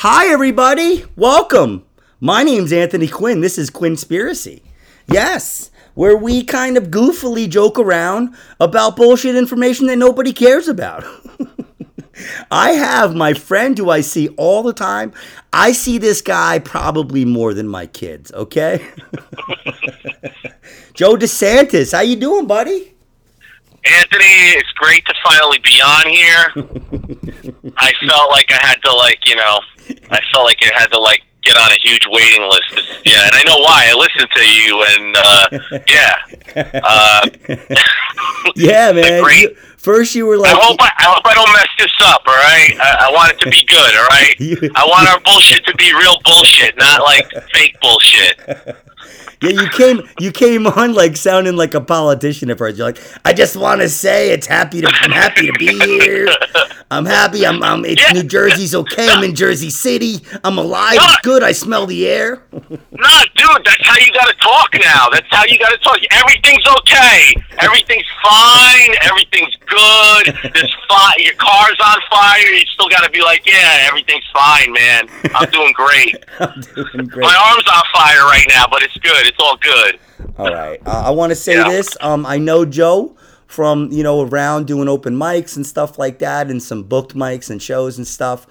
Hi, everybody. Welcome. My name's Anthony Quinn. This is Quinnspiracy. Yes, where we kind of goofily joke around about bullshit information that nobody cares about. I have my friend who I see all the time. I see this guy probably more than my kids, okay? Joe DeSantis, how you doing, buddy? Anthony, it's great to finally be on here. I felt like I had to like, you know, I felt like I had to like get on a huge waiting list. Yeah, and I know why. I listened to you, and uh, yeah, uh, Yeah, man. Great. You- first, you were like, I hope I, I hope I don't mess this up. All right, I, I want it to be good. All right, You- I want our bullshit to be real bullshit, not like fake bullshit. Yeah, you came you came on like sounding like a politician at first. You're like, I just want to say it's happy to I'm happy to be here. I'm happy. I'm, I'm it's Yeah. New Jersey's okay. I'm in Jersey City. I'm alive. It's good. I smell the air. No, dude, that's how you gotta talk now. That's how you gotta talk. Everything's okay. Everything's fine. Everything's good. There's fire. Your car's on fire. You still gotta be like, yeah, everything's fine, man. I'm doing great. I'm doing great. My arm's on fire right now, but it's good. It's all good. All right. Uh, I want to say Yeah. this. Um, I know Joe from you know around doing open mics and stuff like that, and some booked mics and shows and stuff.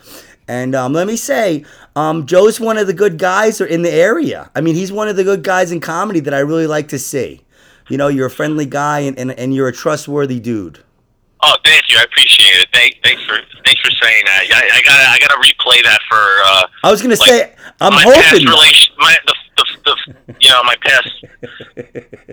And um, let me say, um, Joe's one of the good guys in the area. I mean, he's one of the good guys in comedy that I really like to see. You know, you're a friendly guy and, and, and you're a trustworthy dude. Oh, thank you. I appreciate it. Thank, thanks for thanks for saying that. I, I gotta I gotta replay that for uh, I was gonna Like, say, I'm hoping. relation, my the, the, the you know my past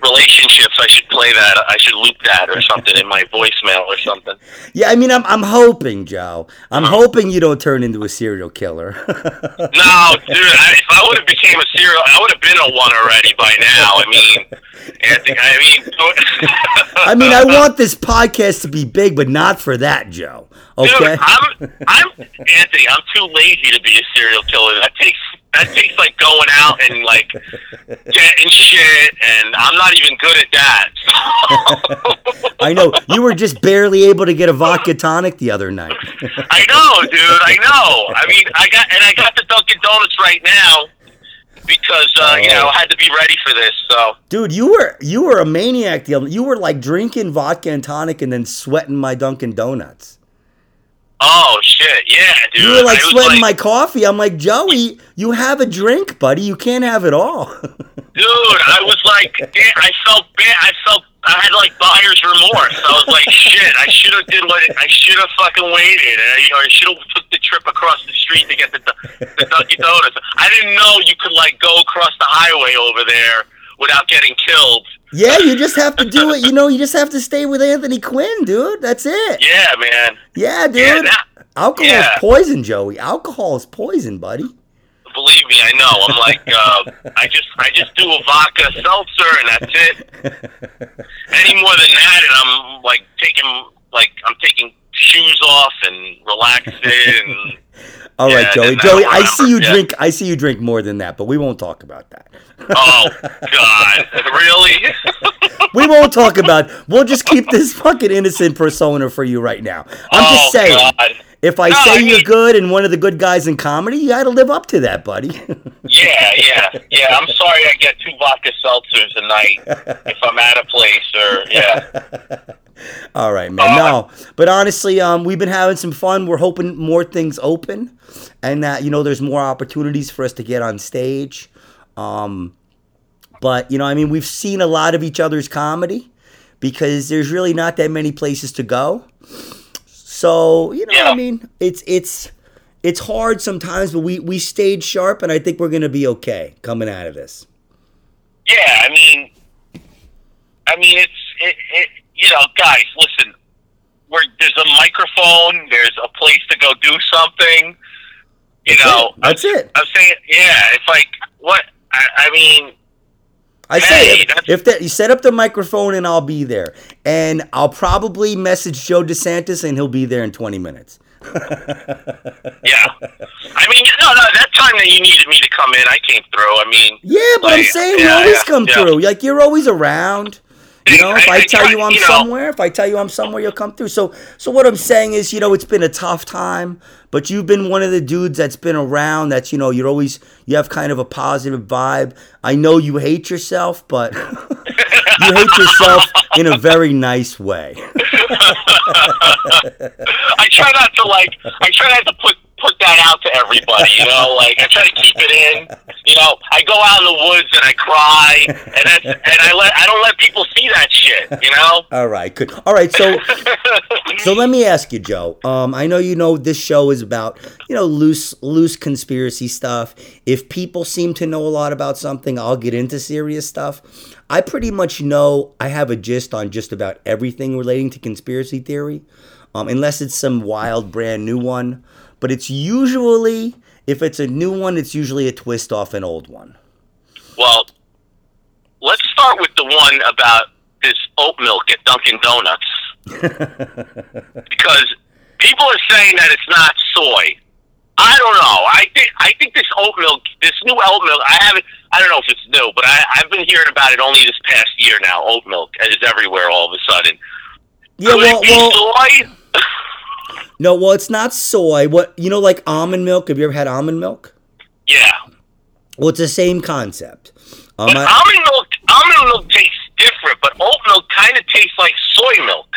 relationships. I should play that. I should loop that or something in my voicemail or something. Yeah, I mean, I'm, I'm hoping, Joe. I'm Uh-huh. hoping you don't turn into a serial killer. No, dude. I, if I would have became a serial, I would have been a one already by now. I mean, Anthony. I mean, I mean, I want this podcast to be big, but not for that, Joe. Okay. Dude, I'm, I'm Anthony. I'm too lazy to be a serial killer. That takes that takes like going out and like getting shit, and I'm not even good at that. I know you were just barely able to get a vodka tonic the other night. I know, dude. I know. I mean, I got and I got the Dunkin' Donuts right now because uh, you know I had to be ready for this. So Dude, you were you were a maniac the other. You were like drinking vodka and tonic and then sweating my Dunkin' Donuts. Oh shit, yeah, dude. You were like sweating like, my coffee. I'm like, Joey, you have a drink, buddy. You can't have it all. dude. I was like, damn, I felt bad. I felt. I had like buyer's remorse. I was like, shit. I should have did what I should have fucking waited, I, I should have took the trip across the street to get the the Dunkin' Donuts. I didn't know you could like go across the highway over there without getting killed. Yeah, you just have to do it. You know, you just have to stay with Anthony Quinn, dude. That's it. Yeah, man. Yeah, dude. Yeah, that, Alcohol yeah. is poison, Joey. Alcohol is poison, buddy. believe me, I know. I'm like, uh, I just, I just do a vodka seltzer, and that's it. Any more than that, and I'm like taking, like, I'm taking shoes off and relaxing. And All right, Yeah, Joey. Joey, I see you yeah. drink. I see you drink more than that, but we won't talk about that. oh God, really? We won't talk about. We'll just keep this fucking innocent persona for you right now. I'm oh just saying. God. If I No, say I you're good and one of the good guys in comedy, you got to live up to that, buddy. Yeah, yeah, yeah. I'm sorry, I get two vodka seltzers a night if I'm at a place or yeah. All right, man. No, but honestly, um, we've been having some fun. We're hoping more things open, and that you know, there's more opportunities for us to get on stage. Um, but you know, I mean, we've seen a lot of each other's comedy because there's really not that many places to go. So you know, I mean, it's it's it's hard sometimes, but we we stayed sharp, and I think we're gonna be okay coming out of this. Yeah, I mean, I mean, it's it, it. You know, guys, listen. Where there's a microphone, there's a place to go do something. You That's know, it. That's it. I'm saying, yeah. It's like what I, I mean. I say Hey, if, if that you set up the microphone and I'll be there, and I'll probably message Joe DeSantis and he'll be there in 20 minutes. Yeah, I mean, no, no. That time that you needed me to come in, I came through. I mean, Yeah, but I'm Like, saying you always yeah, come yeah. through. Like you're always around. You know, if I- tell you I'm somewhere, if I tell you I'm somewhere, you'll come through. So, so what I'm saying is, you know, it's been a tough time, but you've been one of the dudes that's been around. That's you know, you're always you have kind of a positive vibe. I know you hate yourself, but you hate yourself in a very nice way. I try not to like. I try not to put put that out to everybody. You know, like I try to keep it in. You know, I go out in the woods and I cry, and that's, and I let I don't let people see that shit. You know. All right, good. All right, so so let me ask you, Joe. Um, I know you know this show is about you know loose loose conspiracy stuff. If people seem to know a lot about something, I'll get into serious stuff. I pretty much know I have a gist on just about everything relating to conspiracy theory, um, unless it's some wild brand new one. But it's usually if it's a new one, it's usually a twist off an old one. Well, let's start with the one about this oat milk at Dunkin' Donuts. because people are saying that it's not soy. I don't know. I think I think this oat milk, this new oat milk. I haven't. I don't know if it's new, but I, I've been hearing about it only this past year now. Oat milk is everywhere all of a sudden. Yeah, Could well, it be well, soy? no, well, it's not soy. What you know, like almond milk. Have you ever had almond milk? yeah, Well, it's the same concept. Um, but I- almond milk, almond milk tastes different, but oat milk kind of tastes like soy milk.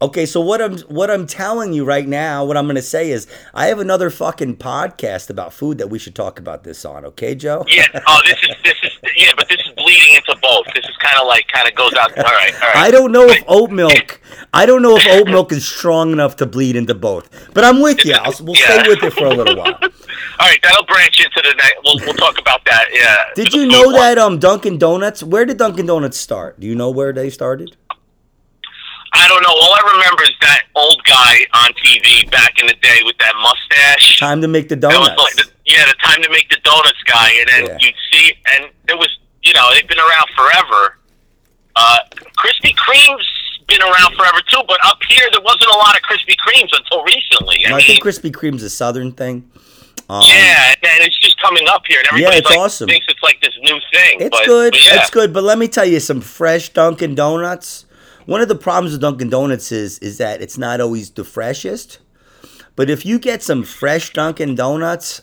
okay, so what I'm what I'm telling you right now, what I'm going to say is, I have another fucking podcast about food that we should talk about this on. Okay, Joe? Yeah. Oh, this is this is yeah, but this is bleeding into both. This is kind of like kind of goes out. All right, all right. I don't know if oat milk. I don't know if oat milk is strong enough to bleed into both. But I'm with you. I'll, we'll stay with it for a little while. All right, that'll branch into the next. We'll we'll talk about that. Yeah. Did you know that um Dunkin' Donuts? Where did Dunkin' Donuts start? Do you know where they started? I don't know. All I remember is that old guy on TV back in the day with that mustache. Time to make the donuts. like the, yeah, the time to make the donuts guy, and then Yeah. you'd see, and there was, you know, they've been around forever. Uh, Krispy Kreme's been around forever too, but up here there wasn't a lot of Krispy Kremes until recently. I No, I mean, think Krispy Kreme's a southern thing. Um, yeah, and it's just coming up here, and Yeah, it's like, awesome. thinks it's like this new thing. It's but, good. but yeah. It's good. But let me tell you, some fresh Dunkin' Donuts. One of the problems with Dunkin' Donuts is is that it's not always the freshest. But if you get some fresh Dunkin' Donuts,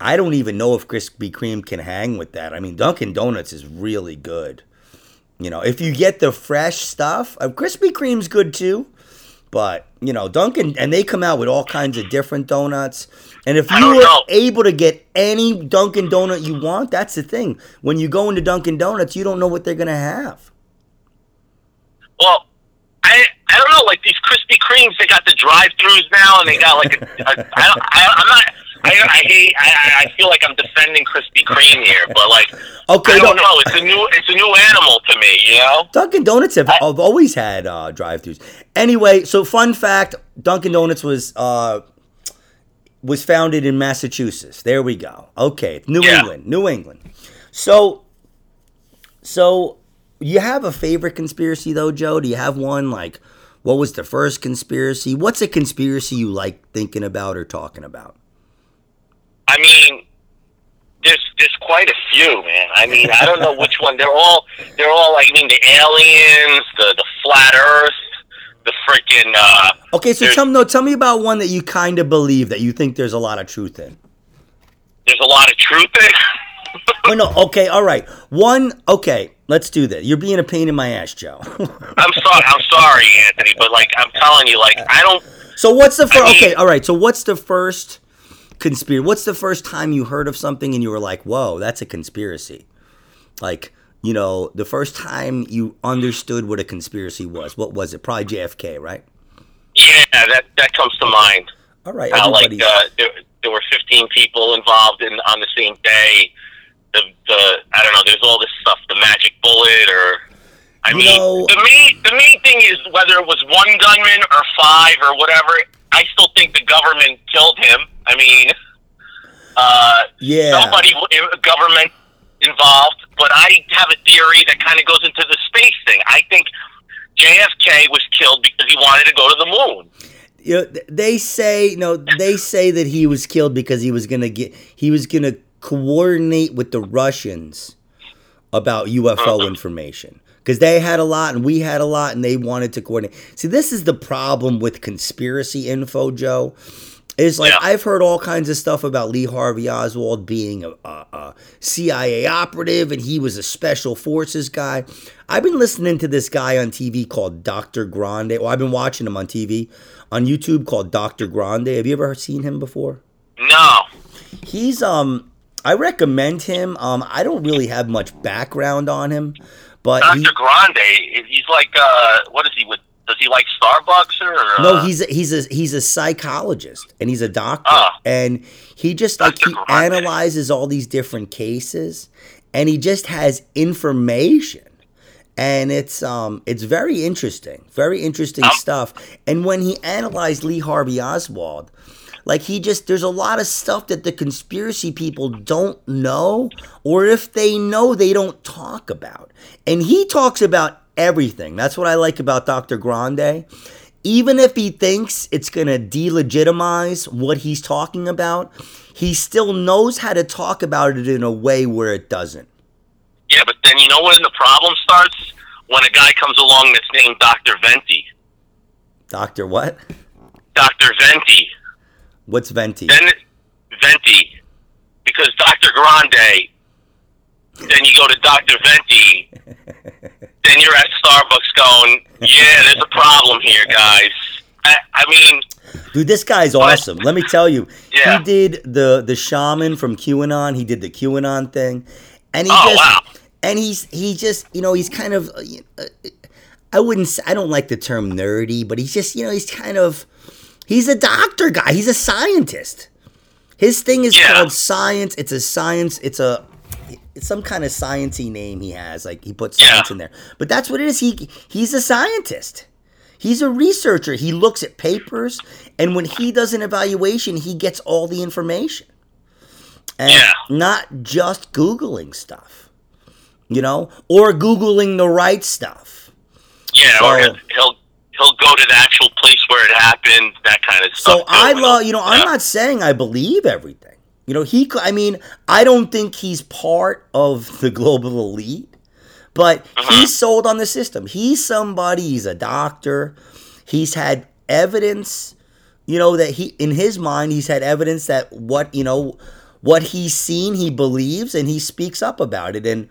I don't even know if Krispy Kreme can hang with that. I mean, Dunkin' Donuts is really good. You know, if you get the fresh stuff, uh, Krispy Kreme's good too. But you know, Dunkin' and they come out with all kinds of different donuts. And if you were know. able to get any Dunkin' Donut you want, that's the thing. When you go into Dunkin' Donuts, you don't know what they're gonna have. Well, I I don't know. Like these Krispy Kremes, they got the drive-throughs now, and they got like a. a I, don't- I, I'm not. I, I hate. I, I- feel like I'm defending Krispy Kreme here, but like Okay, I don't no- know. It's a new. It's a new animal to me. You know. Dunkin' Donuts have, I, have always had uh, drive-throughs. Anyway, so fun fact: Dunkin' Donuts was uh, was founded in Massachusetts. There we go. Okay, New Yeah. England, New England. So, so you have a favorite conspiracy though, Joe? Do you have one like? What was the first conspiracy? What's a conspiracy you like thinking about or talking about? I mean, there's there's quite a few, man. I mean, I don't know which one. They're all they're all. like, I mean, the aliens, the the flat Earth, the freaking. Uh, Okay, so tell me, no, tell me about one that you kind of believe that you think there's a lot of truth in. there's a lot of truth in. Oh no, okay, all right. One, okay, let's do that. You're being a pain in my ass, Joe. I'm sorry. I'm sorry, Anthony, but like I'm telling you, like I don't. so what's the first? I mean- okay, all right. So what's the first conspiracy? What's the first time you heard of something and you were like, "Whoa, that's a conspiracy"? Like, you know, the first time you understood what a conspiracy was. What was it? Probably JFK, right? Yeah, that that comes to mind. All right, How like uh, there, there were 15 people involved in on the same day. The the I don't know. There's all this stuff. The magic bullet, or I mean, the main the main thing is whether it was one gunman or five or whatever. I still think the government killed him. I mean, uh, yeah. somebody government involved. But I have a theory that kind of goes into the space thing. I think JFK was killed because he wanted to go to the moon. you know, they say no. They say that he was killed because he was gonna get. He was gonna coordinate with the Russians about UFO information. Because they had a lot and we had a lot and they wanted to coordinate. See, this is the problem with conspiracy info, Joe. Is like Yeah. I've heard all kinds of stuff about Lee Harvey Oswald being a, a, a CIA operative and he was a special forces guy. I've been listening to this guy on TV called Dr. Grande. Well, I've been watching him on TV on YouTube called Dr. Grande. Have you ever seen him before? No. He's um I recommend him. Um I don't really have much background on him, but Dr. he, Grande, he's like, uh, what is he with? Does he like Starbucks or? Uh, no, he's a, he's a he's a psychologist and he's a doctor Ah. and he just like he Grande. analyzes all these different cases and he just has information and it's um it's very interesting very interesting Um, stuff and when he analyzed lee harvey oswald like he just there's a lot of stuff that the conspiracy people don't know or if they know they don't talk about and he talks about everything that's what i like about dr grande even if he thinks it's going to delegitimize what he's talking about he still knows how to talk about it in a way where it doesn't Yeah, but then you know when the problem starts? When a guy comes along that's named Dr. Venti. Dr. What? Dr. Venti. What's Venti? Then Venti. Because Dr. Grande, then you go to Dr. Venti, then you're at Starbucks going, yeah, there's a problem here, guys. I, I mean, Dude, this guy's awesome. Let me tell you. Yeah. He did the the shaman from QAnon. He did the QAnon thing. And he Oh, just wow. and he's he just, you know, he's kind of uh, I wouldn't I don't like the term nerdy, but he's just, you know, he's kind of he's a doctor guy. He's a scientist. His thing is Yeah. called science. It's a science. It's a it's some kind of sciency name he has. Like he puts Yeah. science in there. But that's what it is. He he's a scientist. He's a researcher. He looks at papers, and when he does an evaluation, he gets all the information. And Yeah. not just Googling stuff, you know, or Googling the right stuff. yeah, So- or he'll, he'll he'll go to the actual place where it happened, that kind of stuff. So I love, you know, I'm not saying I believe everything. You know, he, I mean, I don't think he's part of the global elite, but Uh-huh. he's sold on the system. He's somebody, he's a doctor. He's had evidence, you know, that he, in his mind, he's had evidence that what, you know, what he's seen, he believes, and he speaks up about it. And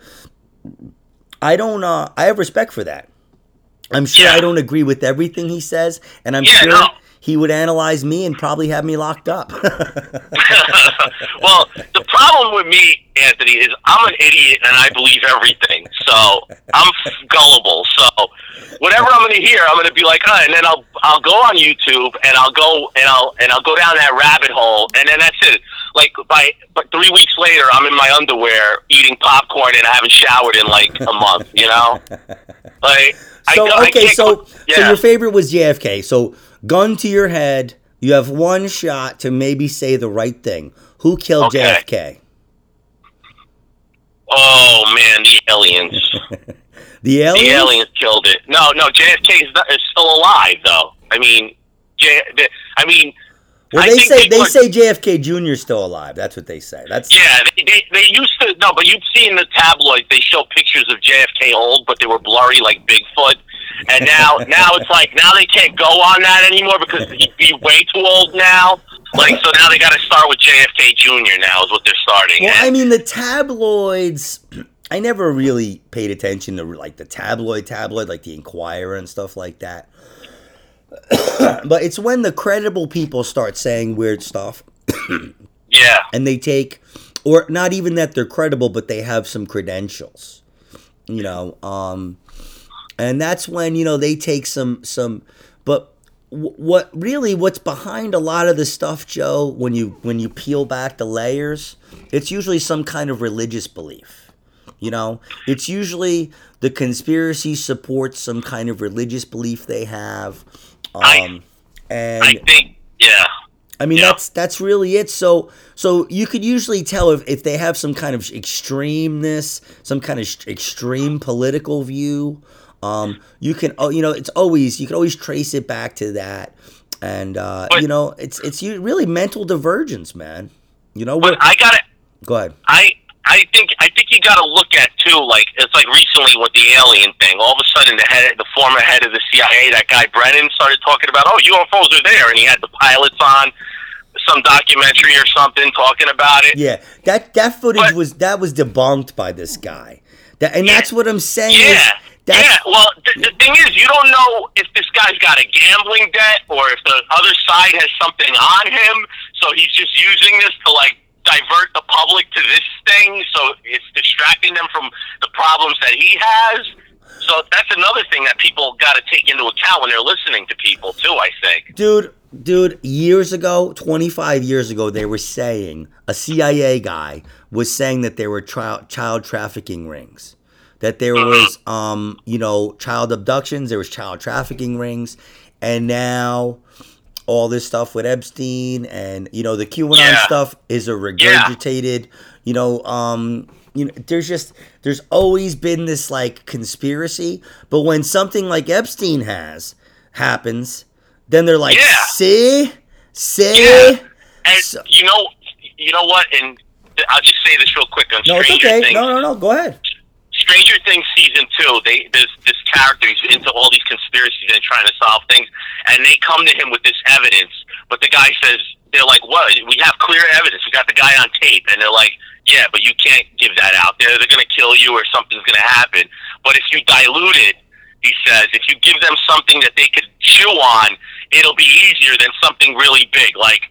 I don't, uh, I have respect for that. I'm sure Yeah. I don't agree with everything he says, and I'm Yeah, sure no. he would analyze me and probably have me locked up. well, the problem with me, Anthony, is I'm an idiot and I believe everything. So I'm gullible. So whatever I'm going to hear, I'm going to be like, oh, and then I'll I'll go on YouTube and I'll go and I'll and I'll go down that rabbit hole, and then that's it. Like by but three weeks later, I'm in my underwear eating popcorn and I haven't showered in like a month. You know, like so go- okay, so go- so your favorite was JFK. So gun to your head, you have one shot to maybe say the right thing. Who killed Okay. JFK? oh man, the aliens. The aliens. The aliens killed it. No, no, JFK is, not, is still alive, though. I mean, J, I mean, Well, they say people they say JFK Jr. is still alive. That's what they say. That's yeah, they, they they used to no, but you've seen the tabloids. They show pictures of JFK old, but they were blurry like Bigfoot. And now, now it's like now they can't go on that anymore because he'd be way too old now. Like so now they got to start with JFK Jr. Now is what they're starting. Well, And- I mean, the tabloids. I never really paid attention to like the tabloid tabloid, like the Inquirer and stuff like that. but it's when the credible people start saying weird stuff, yeah, and they take, or not even that they're credible, but they have some credentials, you know. Um, and that's when you know they take some some. But w- what really what's behind a lot of the stuff, Joe? When you when you peel back the layers, it's usually some kind of religious belief. You know, it's usually the conspiracy supports some kind of religious belief they have. Um, I- and I think yeah. I mean Yeah. that's that's really it. So so you could usually tell if, if they have some kind of extremeness, some kind of sh- extreme political view. Um, you can oh you know it's always you can always trace it back to that, and uh, But- you know it's it's really mental divergence, man. You know But what? I got it. Go ahead. I I think you got to look at too. Like it's like recently with the alien thing. All of a sudden, the head, the former head of the CIA, that guy Brennan, started talking about, oh, UFOs are there, and he had the pilots on some documentary or something talking about it. Yeah, that that footage But- was that was debunked by this guy. That and that's what I'm saying. Yeah. Is that's, yeah, well, the, the thing is, you don't know if this guy's got a gambling debt or if the other side has something on him. So he's just using this to like divert the public to this thing. So it's distracting them from the problems that he has. So that's another thing that people got to take into account when they're listening to people too. I think. dude, dude. Years ago, 25 years ago, they were saying a CIA guy was saying that there were child child trafficking rings. That there was, um, you know, child abductions. There was child trafficking rings, and now all this stuff with Epstein and you know the QAnon Yeah. stuff is a regurgitated. You know, um, you know, there's just there's always been this like conspiracy, but when something like Epstein has happens, then they're like, Yeah. see, see. Yeah. And So- you know, you know what? And I'll just say this real quick on No, it's Stranger okay. Things. No, no, no. Go ahead. Stranger Things season two, they there's this character he's into all these conspiracies and trying to solve things, and they come to him with this evidence, but the guy says they're like, "What? We have clear evidence. We got the guy on tape," and they're like, "Yeah, but you can't give that out there. They're gonna kill you or something's gonna happen. But if you dilute it." He says, if you give them something that they could chew on, it'll be easier than something really big, like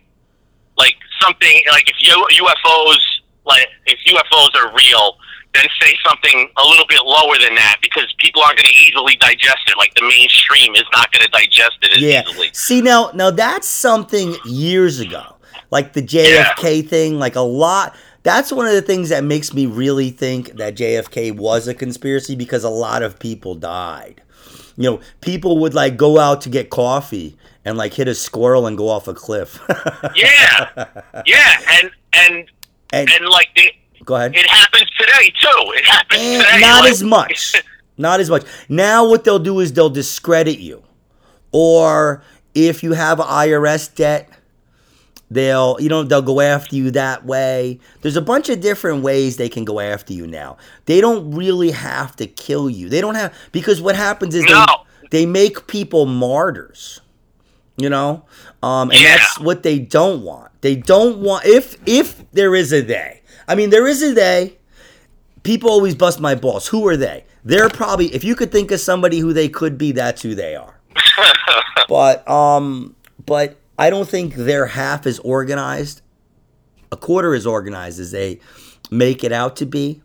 like something like if UFOs like if UFOs are real, then say something a little bit lower than that because people aren't going to easily digest it. Like the mainstream is not going to digest it as Yeah. easily. See now, now that's something years ago, like the JFK thing. Like a lot. That's one of the things that makes me really think that JFK was a conspiracy because a lot of people died. You know, people would like go out to get coffee and like hit a squirrel and go off a cliff. Yeah, yeah, and and and and like the, go ahead. it happens today too. It happens Eh, today. not like- as much. Not as much. Now what they'll do is they'll discredit you. Or if you have IRS debt, they'll you know they'll go after you that way. There's a bunch of different ways they can go after you now. They don't really have to kill you. They don't have because what happens is No. they they make people martyrs. You know? Um and Yeah. that's what they don't want. They don't want if if there is a they. I mean there is a they people always bust my balls. Who are they? They're probably if you could think of somebody who they could be, that's who they are. but um but I don't think they're half as organized, a quarter as organized as they make it out to be.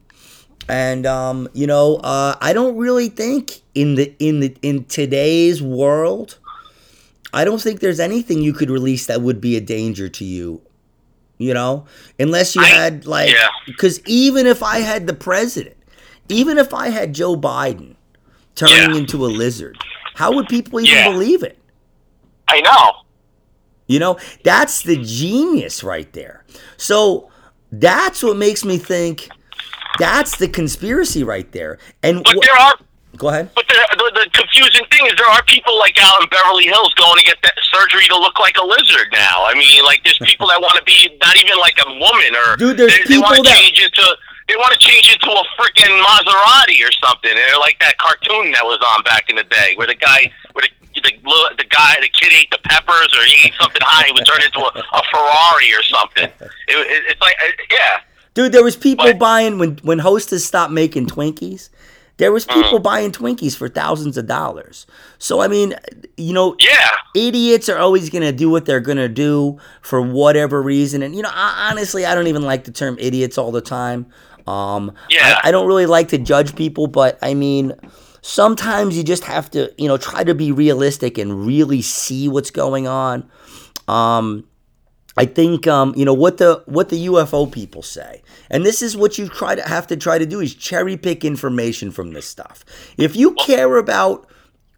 And um, you know, uh, I don't really think in the in the in today's world, I don't think there's anything you could release that would be a danger to you. You know, unless you I- had like, yeah. because even if I had the president, even if I had Joe Biden turning Yeah. into a lizard, how would people even Yeah. believe it? I know. You know, that's the genius right there. So that's what makes me think that's the conspiracy right there. And But wh- there are go ahead. But the, the the confusing thing is there are people like out in Beverly Hills going to get that surgery to look like a lizard now. I mean, like there's people that want to be not even like a woman or Dude, there's they, they want people to that- change into they want to change into a freaking Maserati or something. They're like that cartoon that was on back in the day where the guy where the the, the guy the kid ate the peppers or he ate something high he would turn into a, a Ferrari or something. It, it, it's like uh, yeah. Dude, there was people But- buying when when Hostess stopped making Twinkies. There was Uh-huh. people buying Twinkies for thousands of dollars. So I mean, you know, Yeah. idiots are always going to do what they're going to do for whatever reason. And, you know, I, honestly, I don't even like the term idiots all the time. Um, Yeah. I, I don't really like to judge people, but I mean, sometimes you just have to, you know, try to be realistic and really see what's going on. Um, I think um, you know what the what the UFO people say, and this is what you try to have to try to do is cherry pick information from this stuff. If you care about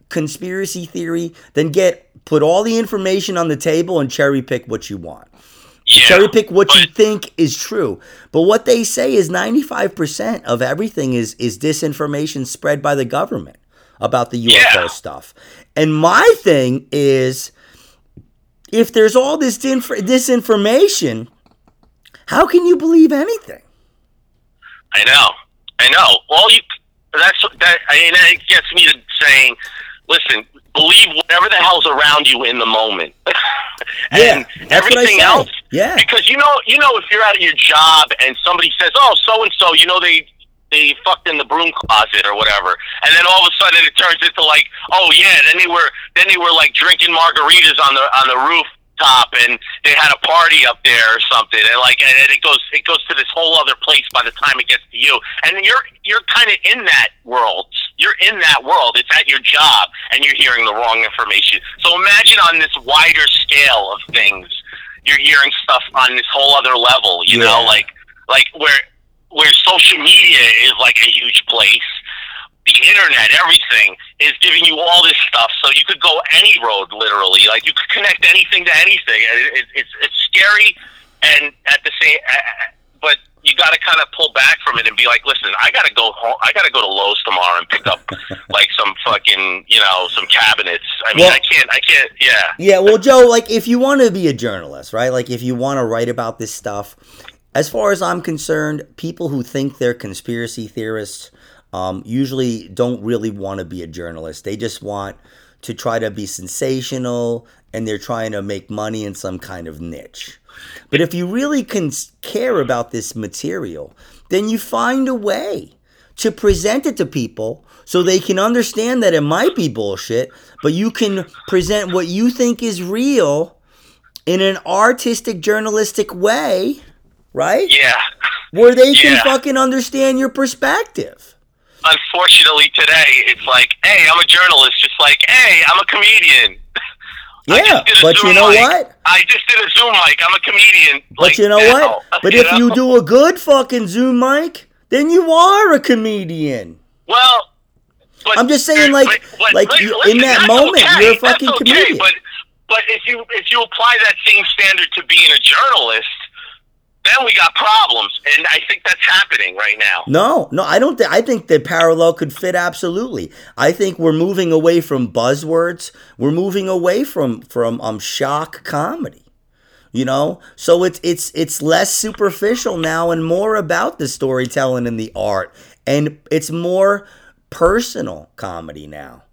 conspiracy theory, then get put all the information on the table and cherry pick what you want. Yeah. Cherry pick what you think is true. But what they say is 95% of everything is is disinformation spread by the government about the UFO Yeah. stuff. And my thing is if there's all this dinf- disinformation, how can you believe anything? I know. I know. All you that's that. I mean, that gets me to saying, listen, believe whatever the hell's around you in the moment, and Yeah, that's what I everything else. Yeah. Because you know, you know, if you're at your job and somebody says, "Oh, so and so," you know, they they fucked in the broom closet or whatever, and then all of a sudden it turns into like, "Oh yeah," then they were then they were like drinking margaritas on the on the rooftop and they had a party up there or something, and like, and it goes it goes to this whole other place by the time it gets to you, and you're you're kind of in that world. You're in that world. It's at your job, and you're hearing the wrong information. So imagine on this wider scale of things you're hearing stuff on this whole other level. You know, like like where where social media is like a huge place. The internet, everything is giving you all this stuff, so you could go any road, literally. Like you could connect anything to anything. It, it, it's it's scary, and at the same, but you got to kind of pull back from it and be like, listen, I got to go home. I got to go to Lowe's tomorrow and pick up like some fucking, you know, some cabinets. I mean, Well- I can't, I can't, yeah. Yeah, well, Joe, like if you want to be a journalist, right? Like if you want to write about this stuff, as far as I'm concerned, people who think they're conspiracy theorists um, usually don't really want to be a journalist. They just want to try to be sensational and they're trying to make money in some kind of niche. But if you really can care about this material, then you find a way to present it to people so they can understand that it might be bullshit, but you can present what you think is real in an artistic, journalistic way, right? Yeah. Where they can Yeah. fucking understand your perspective. Unfortunately, today it's like, hey, I'm a journalist, just like, hey, I'm a comedian. Yeah, just did a but Zoom you know mic. what? I just did a Zoom mic. I'm a comedian. But like, you know now, what? But if know? you do a good fucking Zoom mic, then you are a comedian. well, but, I'm just saying, like- like, listen, you- in that moment, okay, you're a fucking okay, comedian. But but if you if you apply that same standard to being a journalist, then we got problems, and I think that's happening right now. No, no, I don't. Th- I think the parallel could fit absolutely. I think we're moving away from buzzwords. We're moving away from from um shock comedy. You know, so it's it's it's less superficial now and more about the storytelling and the art, and it's more personal comedy now.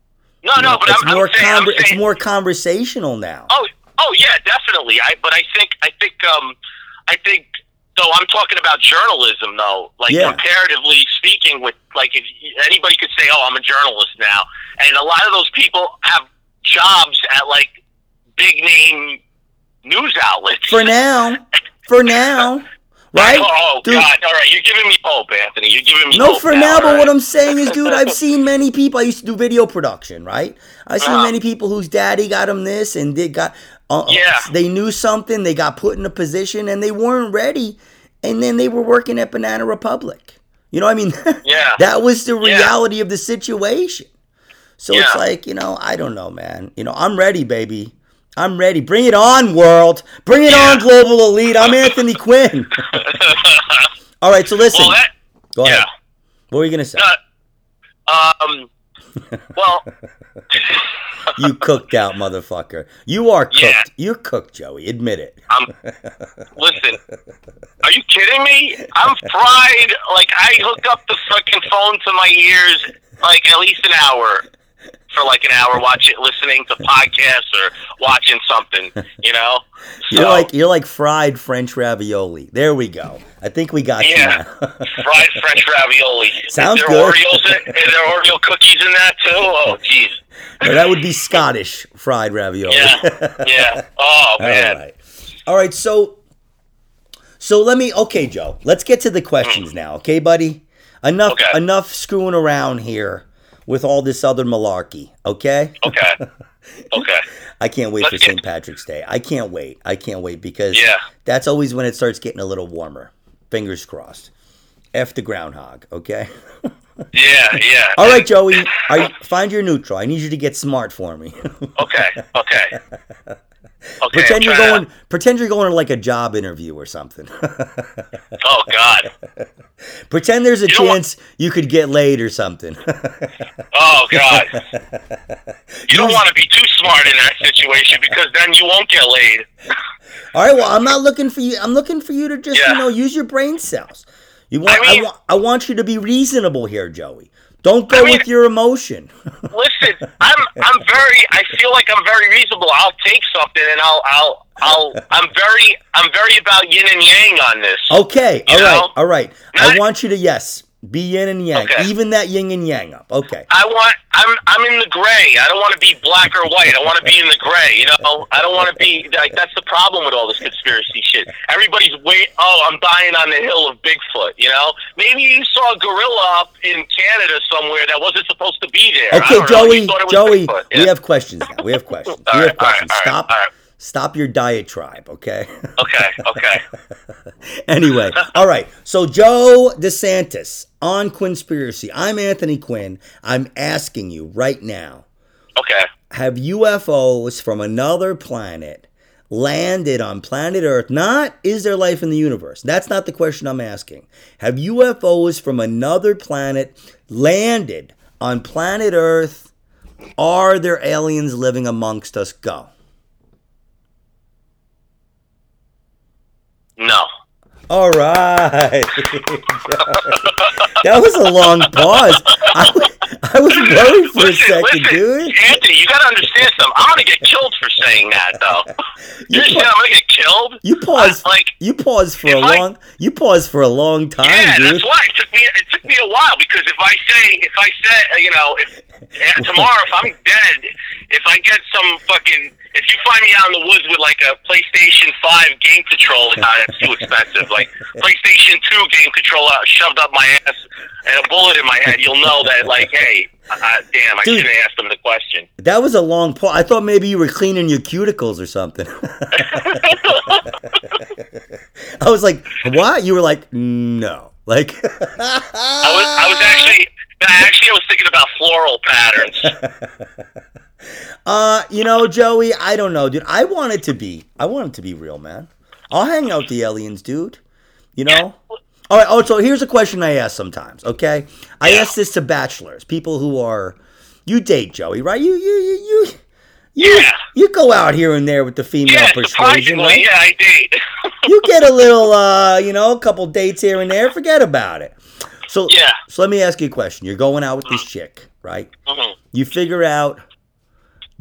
No, You know, no, but it's I'm, more I'm saying, I'm conver- it's more conversational now. Oh, oh yeah, definitely. I but I think I think um I think though I'm talking about journalism though, like Yeah. comparatively speaking, with like if anybody could say, "Oh, I'm a journalist now," and a lot of those people have jobs at like big name news outlets. For now, for now, right? Oh Dude, God! All right, you're giving me hope, Anthony. You're giving me No, for now, now, but right? what I'm saying is, dude, I've seen many people. I used to do video production, right? I've seen Uh-huh. many people whose daddy got them this and they got, uh, Yeah. they knew something, they got put in a position and they weren't ready. And then they were working at Banana Republic. You know what I mean? Yeah. that was the Yeah. reality of the situation. So it's like, you know, I don't know, man. You know, I'm ready, baby. I'm ready. Bring it on, world. Bring it Yeah. on, global elite. I'm Anthony Quinn. All right, so listen. well, that Go ahead. yeah. What were you going to say? Uh, um. Well, You cooked out, motherfucker. You are cooked. Yeah. You're cooked, Joey. Admit it. I'm. Listen, are you kidding me? I'm fried. Like I hook up the fucking phone to my ears like at least an hour for like an hour, watch it, listening to podcasts or watching something. You know. You're like you're like fried French ravioli. There we go. I think we got Yeah. you fried French ravioli. Sounds is there good. Oreos in, is there Oreo cookies in that too? Oh, jeez. Or that would be Scottish fried ravioli. Yeah. Yeah. Oh man. right. All right. So, so let me. Okay, Joe. Let's get to the questions hmm. now. Okay, buddy. Enough. Okay. Enough screwing around here with all this other malarkey. Okay. Okay. Okay. I can't wait Let's for get- St. Patrick's Day. I can't wait. I can't wait because Yeah. that's always when it starts getting a little warmer. Fingers crossed. F the groundhog, okay? Yeah. Yeah. All right, Joey. You, find your neutral. I need you to get smart for me. Okay. Okay. Okay. pretend you're going. Pretend you're going to like a job interview or something. Oh God. pretend there's a You chance you could get laid or something. Oh God. You don't want to be too smart in that situation because then you won't get laid. All right. Well, I'm not looking for you. I'm looking for you to just Yeah. you know use your brain cells. You want? I, mean- wa- I want you to be reasonable here, Joey. Don't go I mean- with your emotion. Listen, I'm I'm very I feel like I'm very reasonable. I'll take something and I'll I'll I'll I'm very I'm very about yin and yang on this. Okay, all right, know? all right. I want you to yes, be yin and yang, Okay. even that yin and yang up. Okay. I want I'm I'm in the gray. I don't want to be black or white. I want to be in the gray. You know, I don't want to be like that's the problem with all this conspiracy shit. Everybody's wait. Oh, I'm dying on the hill of Bigfoot. You know, maybe you saw a gorilla up in Canada somewhere that wasn't supposed to be there. Okay, don't know. You Joey. thought it was Joey, Bigfoot. we have questions now. We have questions. We have questions. right, all right, stop. Stop your diatribe. Okay. Okay, okay. anyway, all right. So Joe DeSantis on Quinnspiracy. I'm Anthony Quinn. I'm asking you right now: Okay. Have UFOs from another planet landed on planet Earth? Not is there life in the universe? That's not the question I'm asking. Have UFOs from another planet landed on planet Earth? Are there aliens living amongst us? Go. No. All right. that was a long pause. I, was- I was worried for a second, listen, dude. Anthony, you gotta understand something. I'm gonna get killed for saying that, though. You You're saying pa- I'm gonna get killed? You paused. I- like, you paused for a if long. You paused for a long time, yeah, dude. that's why it took me. It took me a while because if I say, if I say, uh, you know, if tomorrow if I'm dead, if I get some fucking, if you find me out in the woods with like a PlayStation Five game controller, nah, that's too expensive. Like PlayStation Two game controller shoved up my ass and a bullet in my head, you'll know that, like, hey, uh, damn, I Dude. shouldn't have asked them the question. That was a long pause. I thought maybe you were cleaning your cuticles or something. I was like, "What?" You were like, "No." Like, I was, I was actually, actually, I was thinking about floral patterns. Uh, you know, Joey, I don't know, dude. I want it to be. I want it to be real, man. I'll hang out with the aliens, dude. You know. All right. Oh, so here's a question I ask sometimes. Okay, I ask this to bachelors, people who are. You date Joey, right? You, you, you, you. You, Yeah. you go out here and there with the female Yeah, persuasion, right? yeah, I date. you get a little, uh, you know, a couple dates here and there. Forget about it. So, Yeah. so let me ask you a question. You're going out with this chick, right? Mhm. You figure out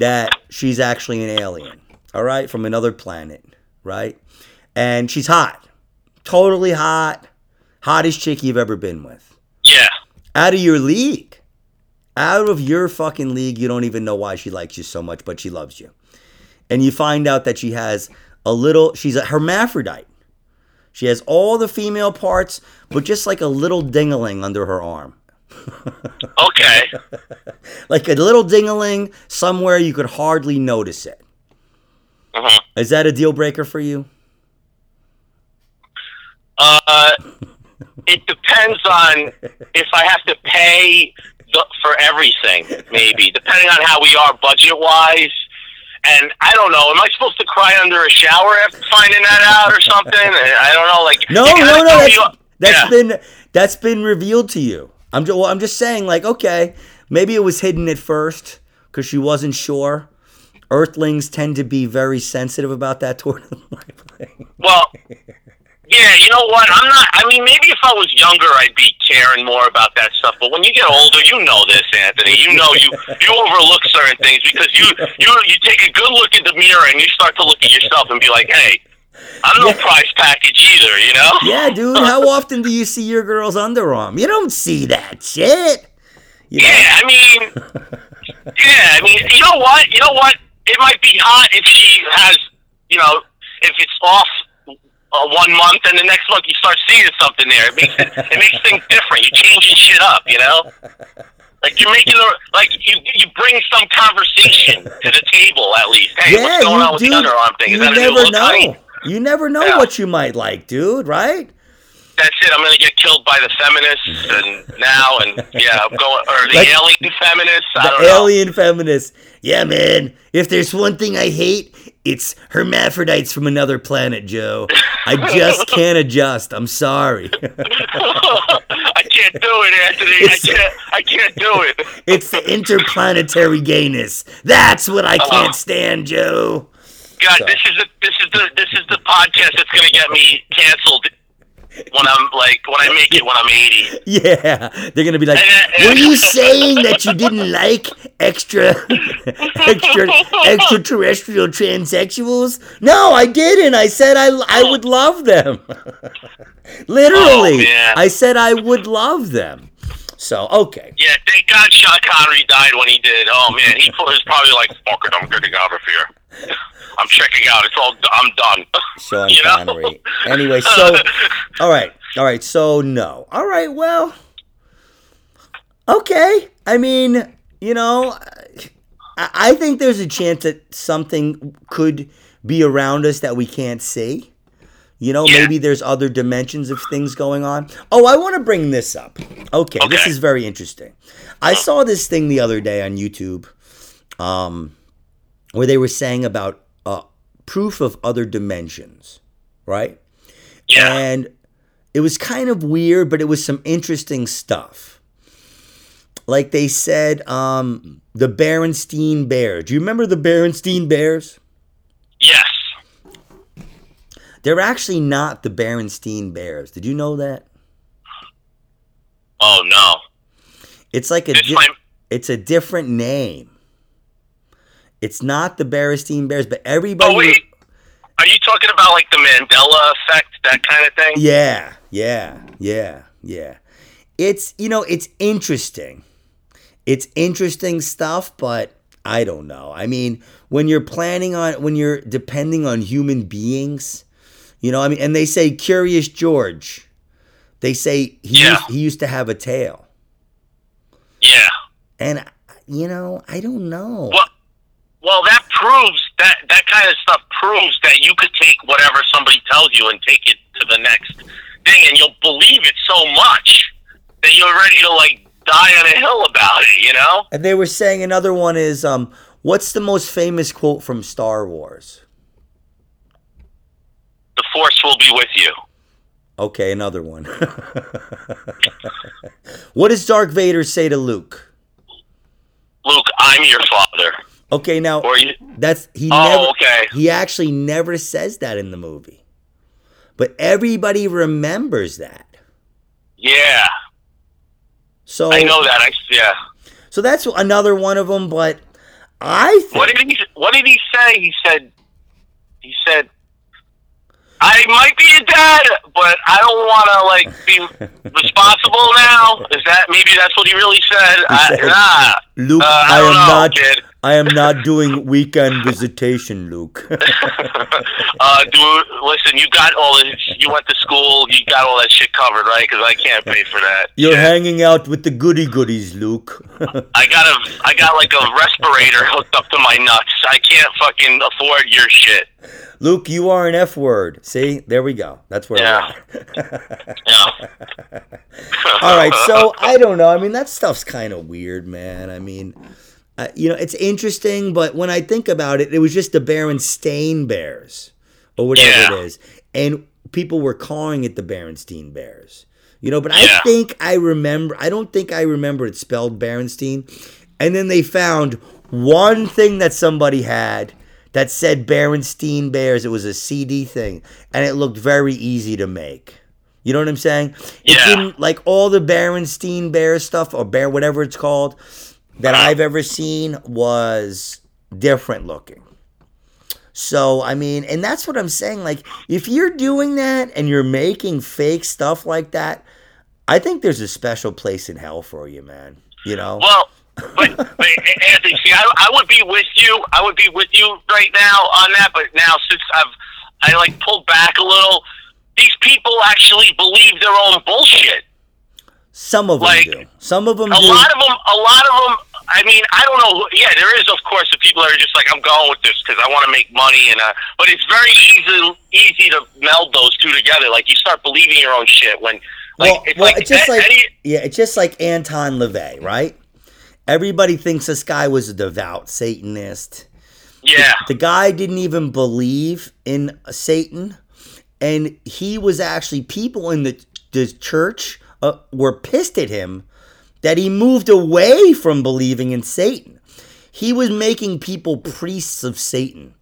that she's actually an alien, all right, from another planet, right? And she's hot, totally hot, hottest chick you've ever been with, Yeah. out of your league, out of your fucking league. You don't even know why she likes you so much, but she loves you, and you find out that she has a little. She's a hermaphrodite. She has all the female parts, but just like a little dingaling under her arm. Okay. like a little dingaling somewhere you could hardly notice it. uh Is that a deal breaker for you? Uh, it depends on if I have to pay the, for everything. Maybe depending on how we are budget wise. And I don't know. Am I supposed to cry under a shower after finding that out or something? I don't know. Like No, no, no. That's, that's yeah. been that's been revealed to you. I'm just, well, I'm just saying, like, okay, maybe it was hidden at first because she wasn't sure. Earthlings tend to be very sensitive about that toward Well, yeah, you know what? I'm not. I mean, maybe if I was younger, I'd be caring more about that stuff. But when you get older, you know this, Anthony. You know you you overlook certain things because you you you take a good look at the mirror and you start to look at yourself and be like, hey, I'm no Yeah. price package either. You know? Yeah, dude. How often do you see your girl's underarm? You don't see that shit. You know? Yeah, I mean, yeah, I mean, you know what? You know what? It might be hot if she has, you know, if it's off uh, one month and the next month you start seeing something there. It makes it, it makes things different. You're changing shit up, you know. Like you're making the like you you bring some conversation to the table at least. Hey, yeah, what's going on with do. the underarm thing? Is you that a new never look, know. You never know Yeah. what you might like, dude. Right? That's it. I'm gonna get killed by the feminists and now and yeah, I'm going or the Like- alien feminists. I The don't know. alien feminist. Yeah, man. If there's one thing I hate, it's hermaphrodites from another planet, Joe. I just can't adjust. I'm sorry. I can't do it, Anthony. I can't. I can't do it. it's the interplanetary gayness. That's what I Oh. can't stand, Joe. God, So- this is the this is the this is the podcast that's going to get me canceled when I'm like when I make it when I'm 80. Yeah, they're gonna be like, uh, "Were you saying that you didn't like extra, extra, extraterrestrial transsexuals?" No, I didn't. I said I, I would love them. Literally, Oh. I said I would love them. So okay, Yeah, thank God Sean Connery died when he did. Oh man, he was probably like, "Fuck it, I'm getting out of here. I'm checking out. It's all. I'm done." Sean You know? Anyway, so all right, all right. So no, all right. Well, okay. I mean, you know, I, I think there's a chance that something could be around us that we can't see. You know, Yeah. maybe there's other dimensions of things going on. Oh, I want to bring this up. Okay, this is very interesting. I saw this thing the other day on YouTube, um, where they were saying about uh, proof of other dimensions, right? yeah. And it was kind of weird, but it was some interesting stuff. Like they said, um, the Berenstein Bears. Do you remember the Berenstein Bears? yes. They're actually not the Berenstein Bears. Did you know that? Oh no. It's like a This di- might. it's a different name. It's not the Berenstein Bears, but everybody Oh wait. Are you talking about like the Mandela effect, that kind of thing? Yeah, yeah, yeah, yeah. It's you know, it's interesting. It's interesting stuff, but I don't know. I mean, when you're planning on when you're depending on human beings, you know, I mean, and they say Curious George. They say he Yeah. used, he used to have a tail. Yeah. And you know, I don't know. Well, well, that proves that that kind of stuff proves that you could take whatever somebody tells you and take it to the next thing, and you'll believe it so much that you're ready to like die on a hill about it. You know? And they were saying another one is um what's the most famous quote from Star Wars? The force will be with you. Okay, another one. what does Darth Vader say to Luke? Luke, I'm your father. Okay, now Or you? that's he Oh, never okay. he actually never says that in the movie. But everybody remembers that. Yeah, So I know that. I yeah. so that's another one of them, but I think What did he? What did he say? He said. He said. I might be a dad, but I don't want to like be responsible now. Is that maybe that's what he really said? I, said, nah, Luke, uh, I I, am know, not kid. I am not doing weekend visitation, Luke. uh, do listen. You got all this. You went to school. You got all that shit covered, right? Because I can't pay for that. You're shit. hanging out with the goody goodies, Luke. I got a. I got like a respirator hooked up to my nuts. I can't fucking afford your shit. Luke, you are an F word. See, there we go. That's where Yeah. Yeah. All right, so I don't know. I mean, that stuff's kind of weird, man. I mean, uh, you know, it's interesting, but when I think about it, it was just the Berenstain Bears or whatever Yeah. it is, and people were calling it the Berenstain Bears. You know, but I think I remember. I don't think I remember it spelled Berenstein, and then they found one thing that somebody had that said Berenstein Bears. It was a CD thing, and it looked very easy to make. You know what I'm saying? It Yeah. didn't like all the Berenstein Bear stuff or Bear whatever it's called that I've ever seen was different looking. So I mean, and that's what I'm saying. Like, if you're doing that and you're making fake stuff like that, I think there's a special place in hell for you, man. You know? Well, but, but Anthony, see, I, I would be with you. I would be with you right now on that. But now, since I've I like pulled back a little, these people actually believe their own bullshit. Some of them like, do. Some of them do. A do. lot of them. A lot of them. I mean, I don't know. Yeah, there is, of course, the people that are just like, I'm going with this because I want to make money, and uh, but it's very easy easy to meld those two together. Like you start believing your own shit when, like, well, it's well, like, it's just a- like any, yeah, it's just like Anton LaVey, right? Everybody thinks this guy was a devout Satanist. yeah, The guy didn't even believe in Satan, and he was actually people in the the church uh, were pissed at him that he moved away from believing in Satan. He was making people priests of Satan,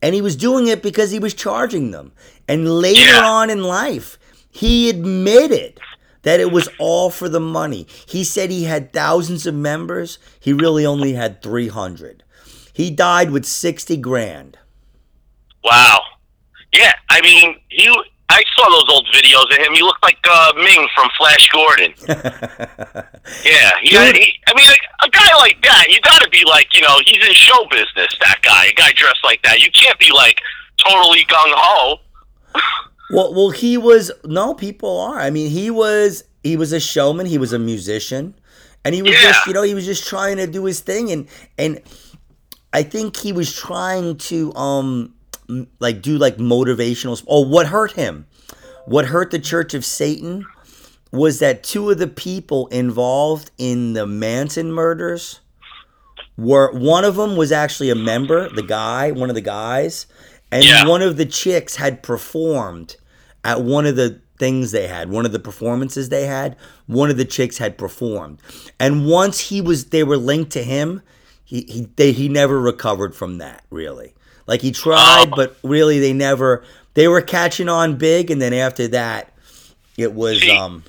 and he was doing it because he was charging them. And later Yeah. on in life, He admitted that it was all for the money. He said he had thousands of members. He really only had 300. He died with 60 grand. Wow. Yeah, I mean, he. I saw those old videos of him. He looked like uh, Ming from Flash Gordon. yeah, he, he, I mean, a, a guy like that, you got to be like, you know, he's in show business. That guy, a guy dressed like that, you can't be like totally gung ho. Well, well, he was no people are. I mean, he was he was a showman. He was a musician, and he was Yeah. just you know he was just trying to do his thing, and and I think he was trying to um like do like motivational. Oh, what hurt him? What hurt the Church of Satan was that two of the people involved in the Manson murders were one of them was actually a member, the guy, one of the guys, and Yeah. one of the chicks had performed at one of the things they had, one of the performances they had, one of the chicks had performed. And once he was they were linked to him, he he they, he never recovered from that, really. Like he tried, Oh. but really they never they were catching on big and then after that it was See, um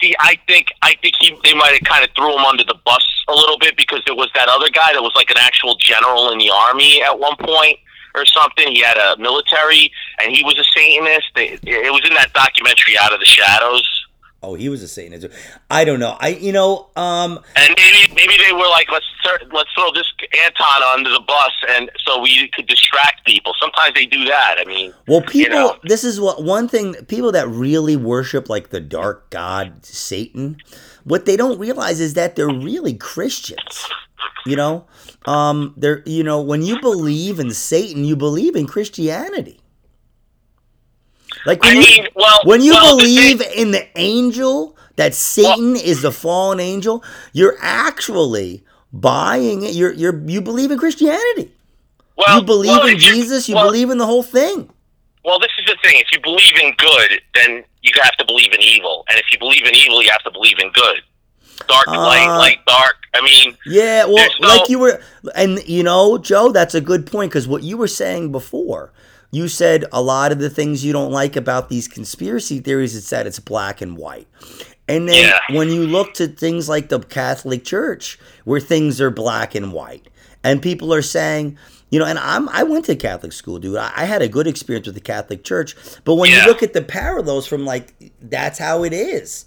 See, I think I think he they might have kind of threw him under the bus a little bit because there was that other guy that was like an actual general in the army at one point or something. He had a military and he was a Satanist. It, it was in that documentary Out of the Shadows. Oh he was a Satanist. I don't know. I you know um And maybe maybe they were like, let's throw- let's throw this Anton under the bus, and so we could distract people. Sometimes they do that. I mean, Well, people, know. this is what one thing people that really worship like the dark god Satan, what they don't realize is that they're really Christians. You know, um, they're you know when you believe in Satan, you believe in Christianity. Like when I you, mean, well, when you well, the believe thing- in the angel that Satan is the fallen angel, you're actually buying it. You're you're you believe in Christianity. well, you believe well, in Jesus. You well, believe in the whole thing. Well, this is the thing. If you believe in good, then you have to believe in evil, and if you believe in evil, you have to believe in good. Dark, Uh, light, light, dark. I mean, Yeah, well, no- like you were, and you know, Joe, that's a good point because what you were saying before, you said a lot of the things you don't like about these conspiracy theories is that it's black and white. And then Yeah. when you look to things like the Catholic Church, where things are black and white, and people are saying, you know, and I'm I went to Catholic school, dude. I, I had a good experience with the Catholic Church, but when you look at the parallels from like that's how it is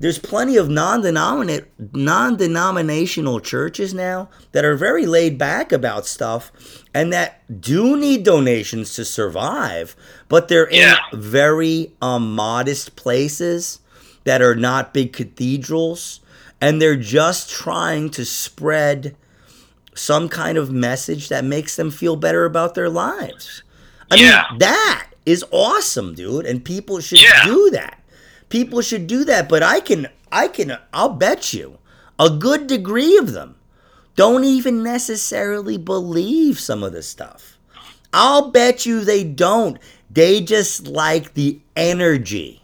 there's plenty of non-denominational churches now that are very laid back about stuff and that do need donations to survive but they're in very um, modest places that are not big cathedrals and they're just trying to spread some kind of message that makes them feel better about their lives i Yeah. mean that is awesome dude and people should Yeah. do that people should do that but i can i can i'll bet you a good degree of them don't even necessarily believe some of this stuff. I'll bet you they don't. They just like the energy.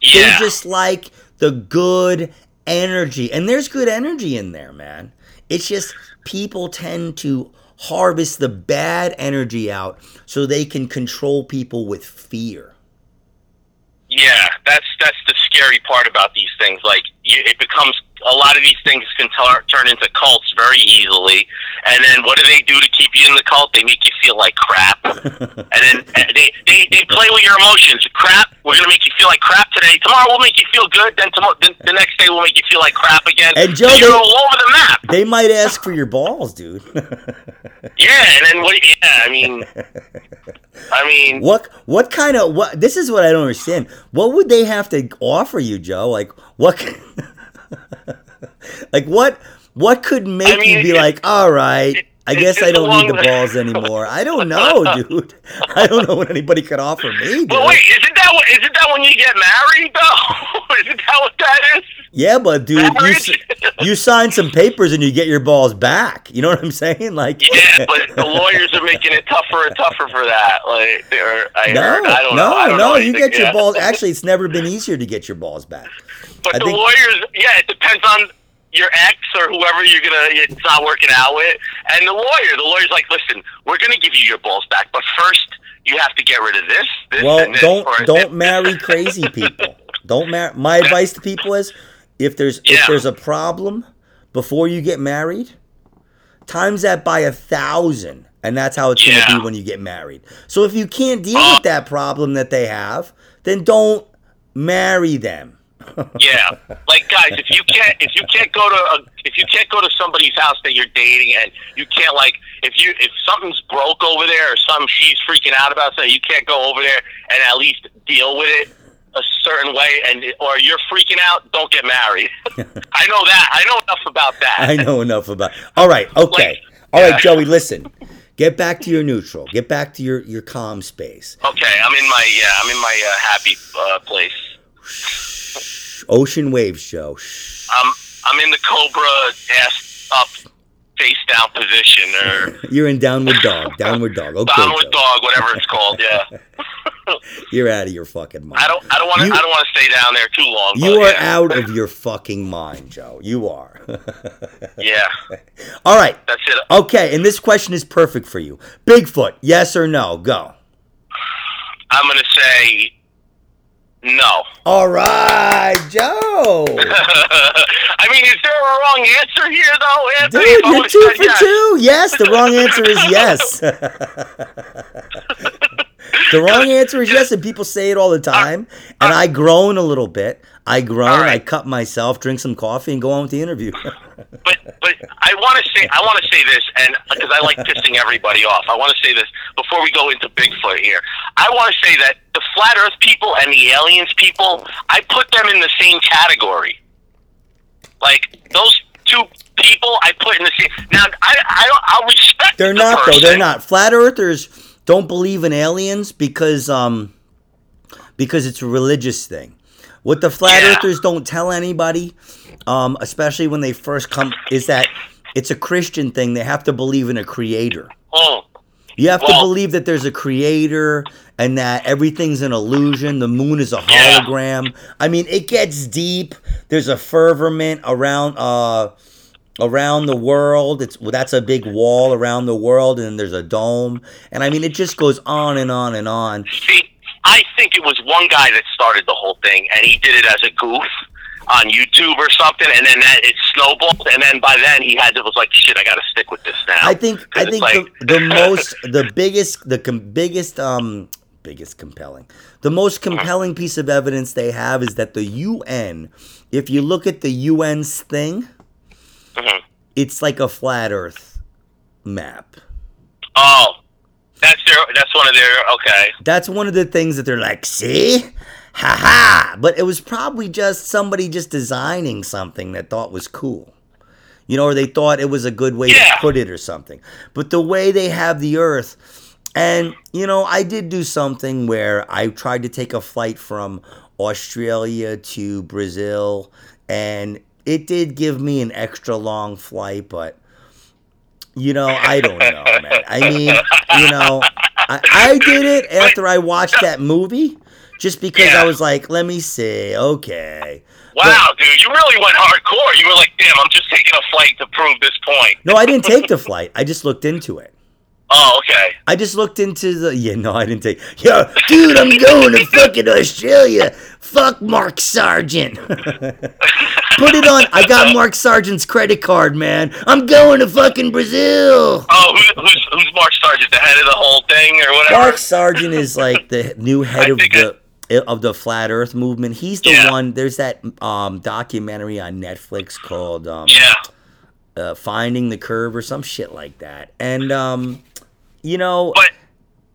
Yeah, they just like the good energy and there's good energy in there man. It's just people tend to harvest the bad energy out so they can control people with fear yeah. That's that's the scary part about these things. Like, it becomes a lot of these things can tar- turn into cults very easily. And then what do they do to keep you in the cult? They make you feel like crap. and then uh, they, they they play with your emotions. Crap. We're gonna make you feel like crap today. Tomorrow we'll make you feel good. Then tomorrow, then the next day we'll make you feel like crap again. And Joe, So you're they- all over the map. they might ask for your balls dude Yeah, and then what? Yeah, I mean, I mean, What what kind of what this is what I don't understand. What would they have to offer you, Joe? Like what Like what what could make I mean, you be it- like, "All right, I guess I don't need the balls anymore." I don't know, dude. I don't know what anybody could offer me, dude. but wait, isn't that what? Isn't that when you get married though? isn't that what that is? Yeah, but dude, you Marriage? s- you sign some papers and you get your balls back. You know what I'm saying? Like Yeah, but the lawyers are making it tougher and tougher for that. Like, I No, heard, I don't no, know. I don't no. know You get your balls. Actually, it's never been easier to get your balls back. But I the think- lawyers, yeah, it depends on your ex or whoever you're gonna it's not working out with, and the lawyer. The lawyer's like, listen, we're gonna give you your balls back, but first you have to get rid of this. this Well, and this, don't don't marry crazy people. Don't marry. My advice to people is, if there's if there's a problem before you get married, times that by a thousand, and that's how it's Yeah. gonna be when you get married. So if you can't deal Uh, with that problem that they have, then don't marry them. Yeah, like guys, if you can't if you can't go to a, if you can't go to somebody's house that you're dating and you can't like if you if something's broke over there or some she's freaking out about something, you can't go over there and at least deal with it a certain way and or you're freaking out, don't get married. I know that. I know enough about that. I know enough about. All right, okay, Like, all right, yeah. Joey. Listen, get back to your neutral. Get back to your your calm space. Okay, I'm in my yeah, I'm in my uh, happy uh, place. Ocean Wave Show. Shh. I'm I'm in the cobra ass up, face down position or You're in downward dog. Downward dog. Okay, downward dog, whatever it's called. Yeah. You're out of your fucking mind. I don't I don't want to I don't want to stay down there too long. You but are yeah. out of your fucking mind, Joe. You are. Yeah, All right. that's it. Okay, and this question is perfect for you. Bigfoot, yes or no? Go. I'm gonna say no. All right, Joe. I mean, is there a wrong answer here though, Anthony? Dude, you're two for yes. two. Yes, the wrong answer is yes. the wrong answer is yes, and people say it all the time. And I groan a little bit. I groan. Right. I cut myself, drink some coffee, and go on with the interview. But but I want to say I want to say this, and because I like pissing everybody off, I want to say this before we go into Bigfoot here. I want to say that the flat Earth people and the aliens people, I put them in the same category. Like those two people, I put in the same. Now I I don't, I'll respect. They're the not though. They're not. Flat earthers don't believe in aliens because um because it's a religious thing. What the flat Yeah. earthers don't tell anybody, um, especially when they first come, is that it's a Christian thing. They have to believe in a creator. Oh, You have to believe that there's a creator and that everything's an illusion. The moon is a Yeah. hologram. I mean, it gets deep. There's a fervent around uh around the world. It's well, that's a big wall around the world, and there's a dome. And I mean, it just goes on and on and on. See, I think it was one guy that started the whole thing, and he did it as a goof on YouTube or something, and then that it snowballed, and then by then he had to was like, shit, I got to stick with this now. I think I think like- the, the most the biggest the com- biggest um biggest compelling the most compelling piece of evidence they have is that the UN if you look at the UN's thing Mhm. it's like a flat earth map Oh, that's their. That's one of their. Okay. that's one of the things that they're like see ha ha but it was probably just somebody just designing something that thought was cool you know or they thought it was a good way Yeah. to put it or something but the way they have the earth and you know i did do something where i tried to take a flight from australia to brazil and it did give me an extra long flight but you know i don't know man i mean you know i, I did it after i watched that movie just because i was like let me see okay Wow, dude, you really went hardcore. You were like, damn, I'm just taking a flight to prove this point. no i didn't take the flight i just looked into it Oh, okay. I just looked into the. Yeah, no, I didn't take. Yo, dude, I'm going to fucking Australia. Fuck Mark Sargent. Put it on. I got Mark Sargent's credit card, man. I'm going to fucking Brazil. Oh, who, who's who's Mark Sargent, the head of the whole thing, or whatever? Mark Sargent is like the new head of the of the flat Earth movement. He's the Yeah. one. There's that um, documentary on Netflix called um, Yeah. uh, "Finding the Curve" or some shit like that. And um, you know, But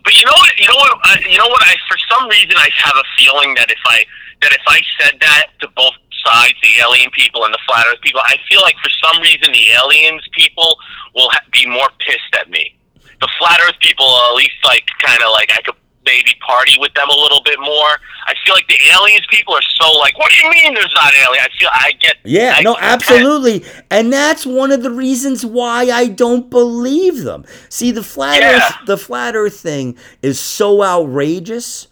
but you know what? You know what? Uh, you know what? I for some reason I have a feeling that if I that if I said that to both sides, the alien people and the flat Earth people, I feel like for some reason the aliens people will ha- be more pissed at me. The flat Earth people, at least like kind of like I could maybe party with them a little bit more. I feel like the aliens people are so like, what do you mean there's not alien? I feel I get Yeah, I- no, absolutely. And that's one of the reasons why I don't believe them. See, the flat Yeah. earth the flat earth thing is so outrageous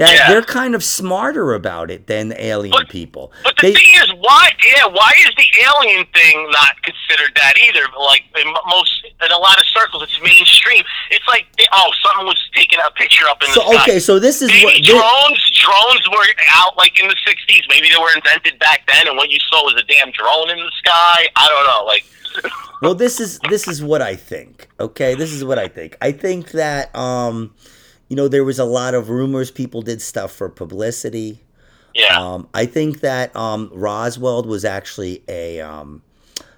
that Yeah. they're kind of smarter about it than the alien But- people. But the They- thing is, why? Yeah, why is the alien thing not considered that either? Like in most, in a lot of circles. It's mainstream. It's like oh, someone was taking a picture up in so the sky. okay, so this is Maybe what this, drones, drones were out like in the '60s. Maybe they were invented back then, and what you saw was a damn drone in the sky. I don't know. Like, well this is this is what I think. Okay, this is what I think. I think that um you know there was a lot of rumors people did stuff for publicity. yeah, Um, I think that um, Roswell was actually a um,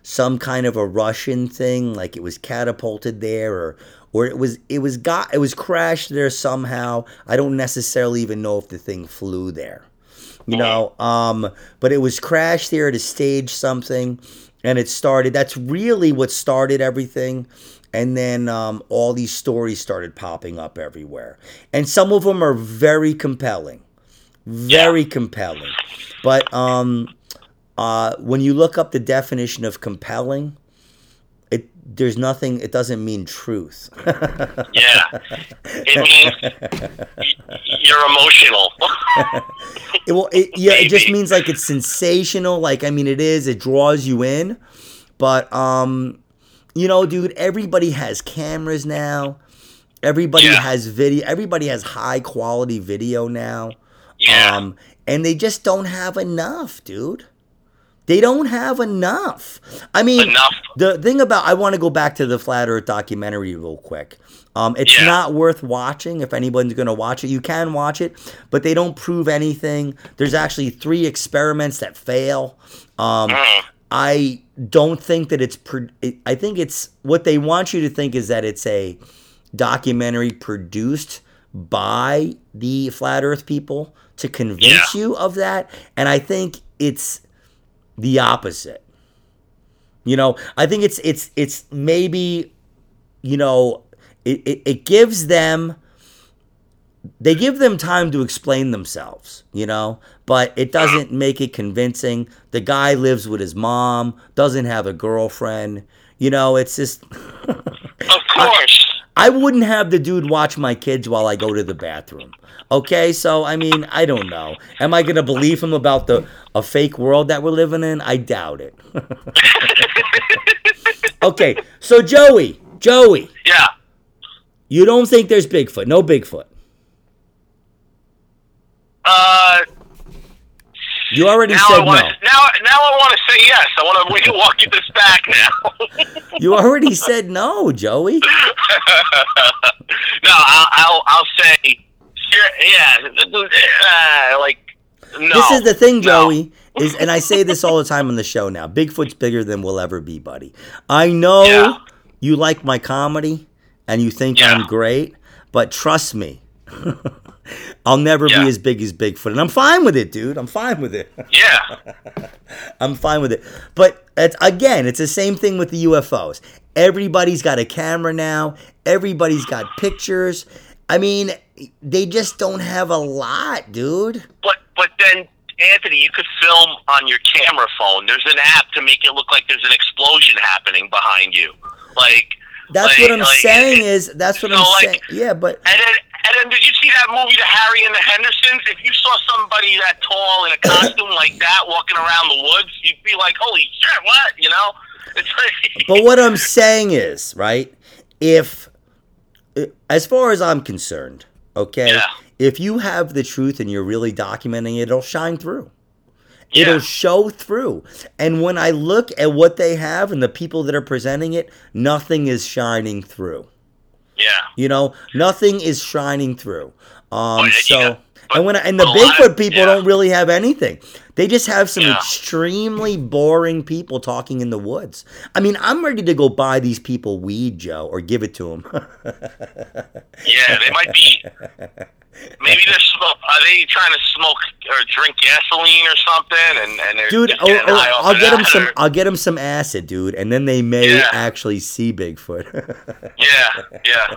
some kind of a Russian thing, like it was catapulted there, or or it was it was got it was crashed there somehow. I don't necessarily even know if the thing flew there, you know. Um, but it was crashed there to stage something, and it started. That's really what started everything. And then um, all these stories started popping up everywhere, and some of them are very compelling very compelling. But um, uh, when you look up the definition of compelling, it there's nothing. It doesn't mean truth. yeah. It means you're emotional. It, well, it, yeah, it just means like it's sensational. Like I mean, it is. It draws you in. But um, you know, dude, everybody has cameras now. Everybody Yeah. has video. Everybody has high quality video now. yeah. Um, and they just don't have enough, dude. They don't have enough. I mean, Enough. the thing about I want to go back to the Flat Earth documentary real quick. Um, it's Yeah. not worth watching if anyone's going to watch it. You can watch it, but they don't prove anything. There's actually three experiments that fail. Um, Mm. I don't think that it's. I think it's what they want you to think is that it's a documentary produced by the flat Earth people to convince you of that, and I think it's the opposite. You know, I think it's it's it's maybe, you know, it, it, it gives them they give them time to explain themselves, you know, but it doesn't make it convincing. The guy lives with his mom, doesn't have a girlfriend. You know, it's just Of course. I wouldn't have the dude watch my kids while I go to the bathroom. Okay, so I mean, I don't know. Am I gonna believe him about the a fake world that we're living in? I doubt it. okay, so Joey, Joey, yeah. you don't think there's Bigfoot? No Bigfoot. Uh, You already said I want no. now now I want to say yes. I want to we can walk you this back now. You already said no, Joey. no, I'll I'll, I'll say sure, yeah. Uh, like no. This is the thing, No. Joey. Is and I say this all the time on the show now. Bigfoot's bigger than we'll ever be, buddy. I know Yeah. you like my comedy and you think Yeah. I'm great, but trust me, I'll never Yeah. be as big as Bigfoot, and I'm fine with it, dude. I'm fine with it. Yeah. I'm fine with it. But it's, again, it's the same thing with the UFOs. Everybody's got a camera now. Everybody's got pictures. I mean, they just don't have a lot, dude. But but then Anthony, you could film on your camera phone. There's an app to make it look like there's an explosion happening behind you. Like That's like- what I'm like- saying. Is that's what I'm saying? Yeah, but And then, and then, did you see that movie, The Harry and the Hendersons? If you saw somebody that tall in a costume like that walking around the woods, you'd be like, "Holy shit, what?" You know? Like, but what I'm saying is, right? If, as far as I'm concerned, okay, Yeah. if you have the truth and you're really documenting it, it'll shine through. It'll show through. And when I look at what they have and the people that are presenting it, nothing is shining through. yeah. You know, nothing is shining through. Um, Oh, yeah, so but- and when I, and the but a lot Bigfoot people yeah. don't really have anything. They just have some Yeah. extremely boring people talking in the woods. I mean, I'm ready to go buy these people weed, Joe, or give it to them. Yeah, they might be. Maybe they're smoke. Are they trying to smoke or drink gasoline or something? And and dude, or high I'll get them some. or- I'll get them some acid, dude, and then they may Yeah. actually see Bigfoot. Yeah, yeah.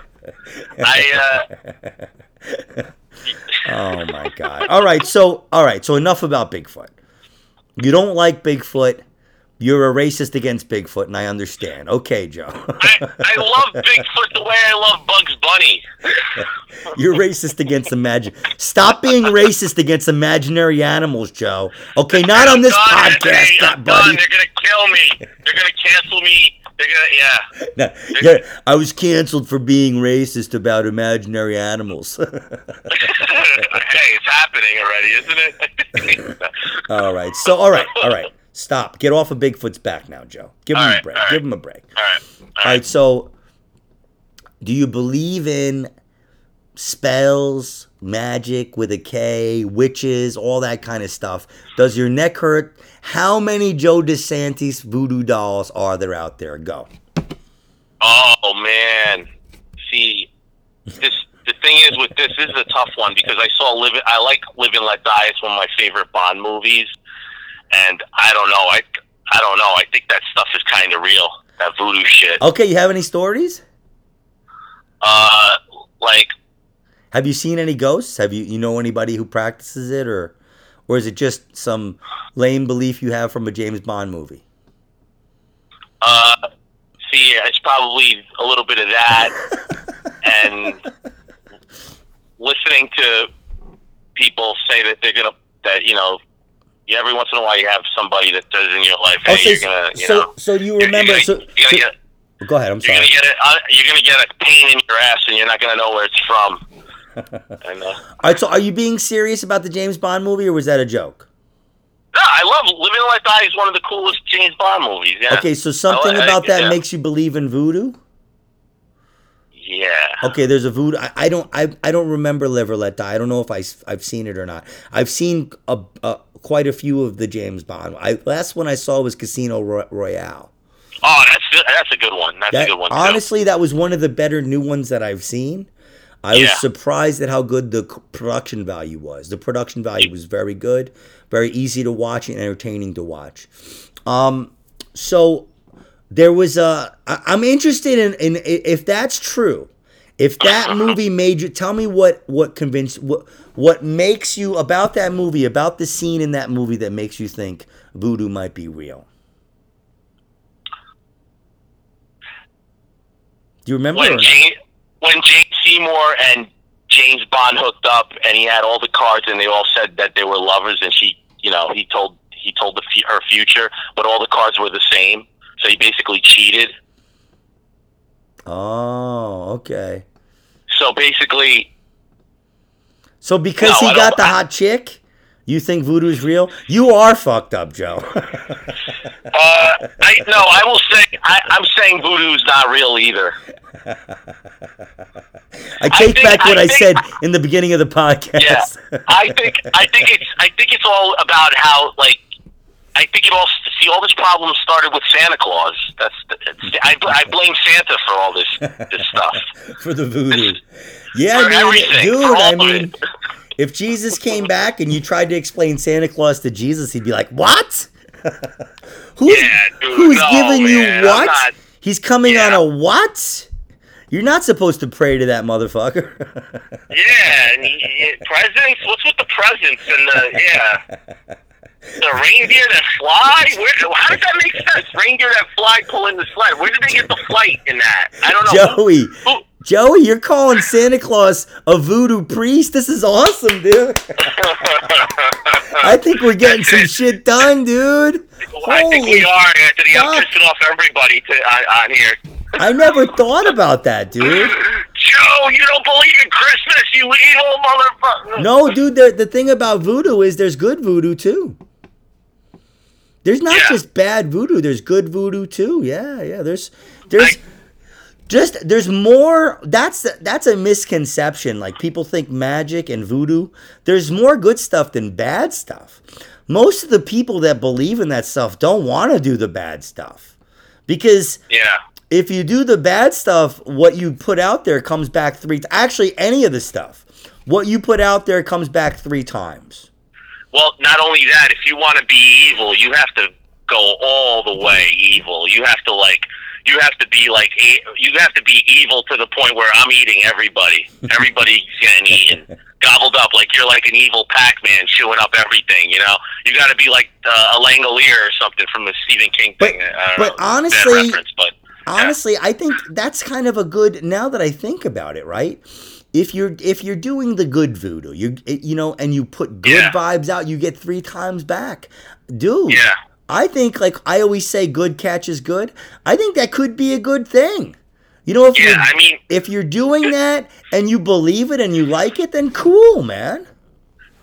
I uh, Oh my god. All right, so all right, so enough about Bigfoot. You don't like Bigfoot. You're a racist against Bigfoot, and I understand. Okay, Joe. I I love Bigfoot the way I love Bugs Bunny. You're racist against imagine. Stop being racist against imaginary animals, Joe. Okay, not on this I'm podcast, buddy. done. They're gonna kill me. They're gonna cancel me They're gonna, yeah. No, yeah, I was canceled for being racist about imaginary animals. hey, it's happening already, isn't it? all right. So, all right, all right. Stop. Get off of Bigfoot's back now, Joe. Give him All a break. all right. Give him a break. All right. All All right. right. So, do you believe in spells, magic with a K, witches, all that kind of stuff? Does your neck hurt? How many Joe DeSantis voodoo dolls are there out there? Go. Oh man, see, this the thing is with this, this is a tough one because I saw Live. I like Live and Let Die. It's one of my favorite Bond movies, and I don't know. I I don't know. I think that stuff is kind of real. That voodoo shit. Okay, you have any stories? Uh, like Have you seen any ghosts? Have you you know anybody who practices it or or is it just some lame belief you have from a James Bond movie? uh, see, it's probably a little bit of that, and listening to people say that they're gonna that you know. Yeah, every once in a while you have somebody that does in your life. Hey, Oh, so, you're gonna, you so, know, so you you're- remember? You're gonna, you're gonna get, go ahead. I'm you're sorry. gonna get it. Uh, you're gonna get a pain in your ass, and you're not gonna know where it's from. and know. All right. So, are you being serious about the James Bond movie, or was that a joke? no, I love Live and Let Die is one of the coolest James Bond movies. Yeah. Okay. So, something I- I- about that yeah. makes you believe in voodoo. Yeah. Okay, there's a voodoo. I, I don't. I, I don't remember Live or Let Die. I don't know if I, have seen it or not. I've seen a, a, quite a few of the James Bond. I last one I saw was Casino Royale. Oh, that's that's a good one. That's a good one. too. honestly, that was one of the better new ones that I've seen. I was surprised at how good the production value was. The production value was very good, very easy to watch and entertaining to watch. Um, so there was a. I, I'm interested in, in if that's true. If that movie made you, tell me what what convinced what what makes you about that movie, about the scene in that movie that makes you think voodoo might be real. Do you remember? when not? When James Seymour and James Bond hooked up, and he had all the cards, and they all said that they were lovers, and she, you know, he told he told the her future, but all the cards were the same, so he basically cheated. Oh, okay. So basically, So because No, he got the I- hot chick, you think voodoo's real? You are fucked up, Joe. uh, I no, I will say I, I'm saying voodoo's not real either. I take think- back what I, I think- said in the beginning of the podcast. Yeah, I think I think it's I think it's all about how like I think it all see all this problem started with Santa Claus. That's I, I blame Santa for all this this stuff. for the voodoo. Yeah, For I dude. I mean. If Jesus came back and you tried to explain Santa Claus to Jesus, he'd be like, "What? who's Yeah, dude, who's no, giving man, you what? not- He's coming on Yeah. a what? You're not supposed to pray to that motherfucker." Yeah, and he, he- presents. What's with the presents and the yeah, the reindeer that fly? Where? How does that make sense? Reindeer that fly pulling the sled. Where did they get the flight in that? I don't know. Joey, Who- Joey, you're calling Santa Claus a voodoo priest? This is awesome, dude. I think we're getting some shit done, dude. I think we are, Anthony. I'm fuck. pissing off everybody to, on, on here. I never thought about that, dude. Joe, you don't believe in Christmas, you evil motherfucker. No, dude, the, the thing about voodoo is there's good voodoo too. There's not Yeah. just bad voodoo, there's good voodoo too. Yeah, yeah. There's there's I- just there's more that's that's a misconception. Like people think magic and voodoo, there's more good stuff than bad stuff. Most of the people that believe in that stuff don't want to do the bad stuff. Because Yeah. if you do the bad stuff, what you put out there comes back three. T- Actually, any of the stuff, what you put out there comes back three times. Well, not only that, if you want to be evil, you have to go all the way evil. You have to like, you have to be like, you have to be evil to the point where I'm eating everybody. Everybody's getting eaten, gobbled up. Like you're like an evil Pac-Man chewing up everything. You know, you got to be like uh, a Langolier or something from the Stephen King But- thing. I don't but know, honestly- but Honestly, I think that's kind of a good. Now that I think about it, right? If you're if you're doing the good voodoo, you you know, and you put good Yeah. vibes out, you get three times back, dude. yeah. I think like I always say, good catch is good. I think that could be a good thing. You know, if Yeah, you're I mean, if you're doing that and you believe it and you like it, then cool, man.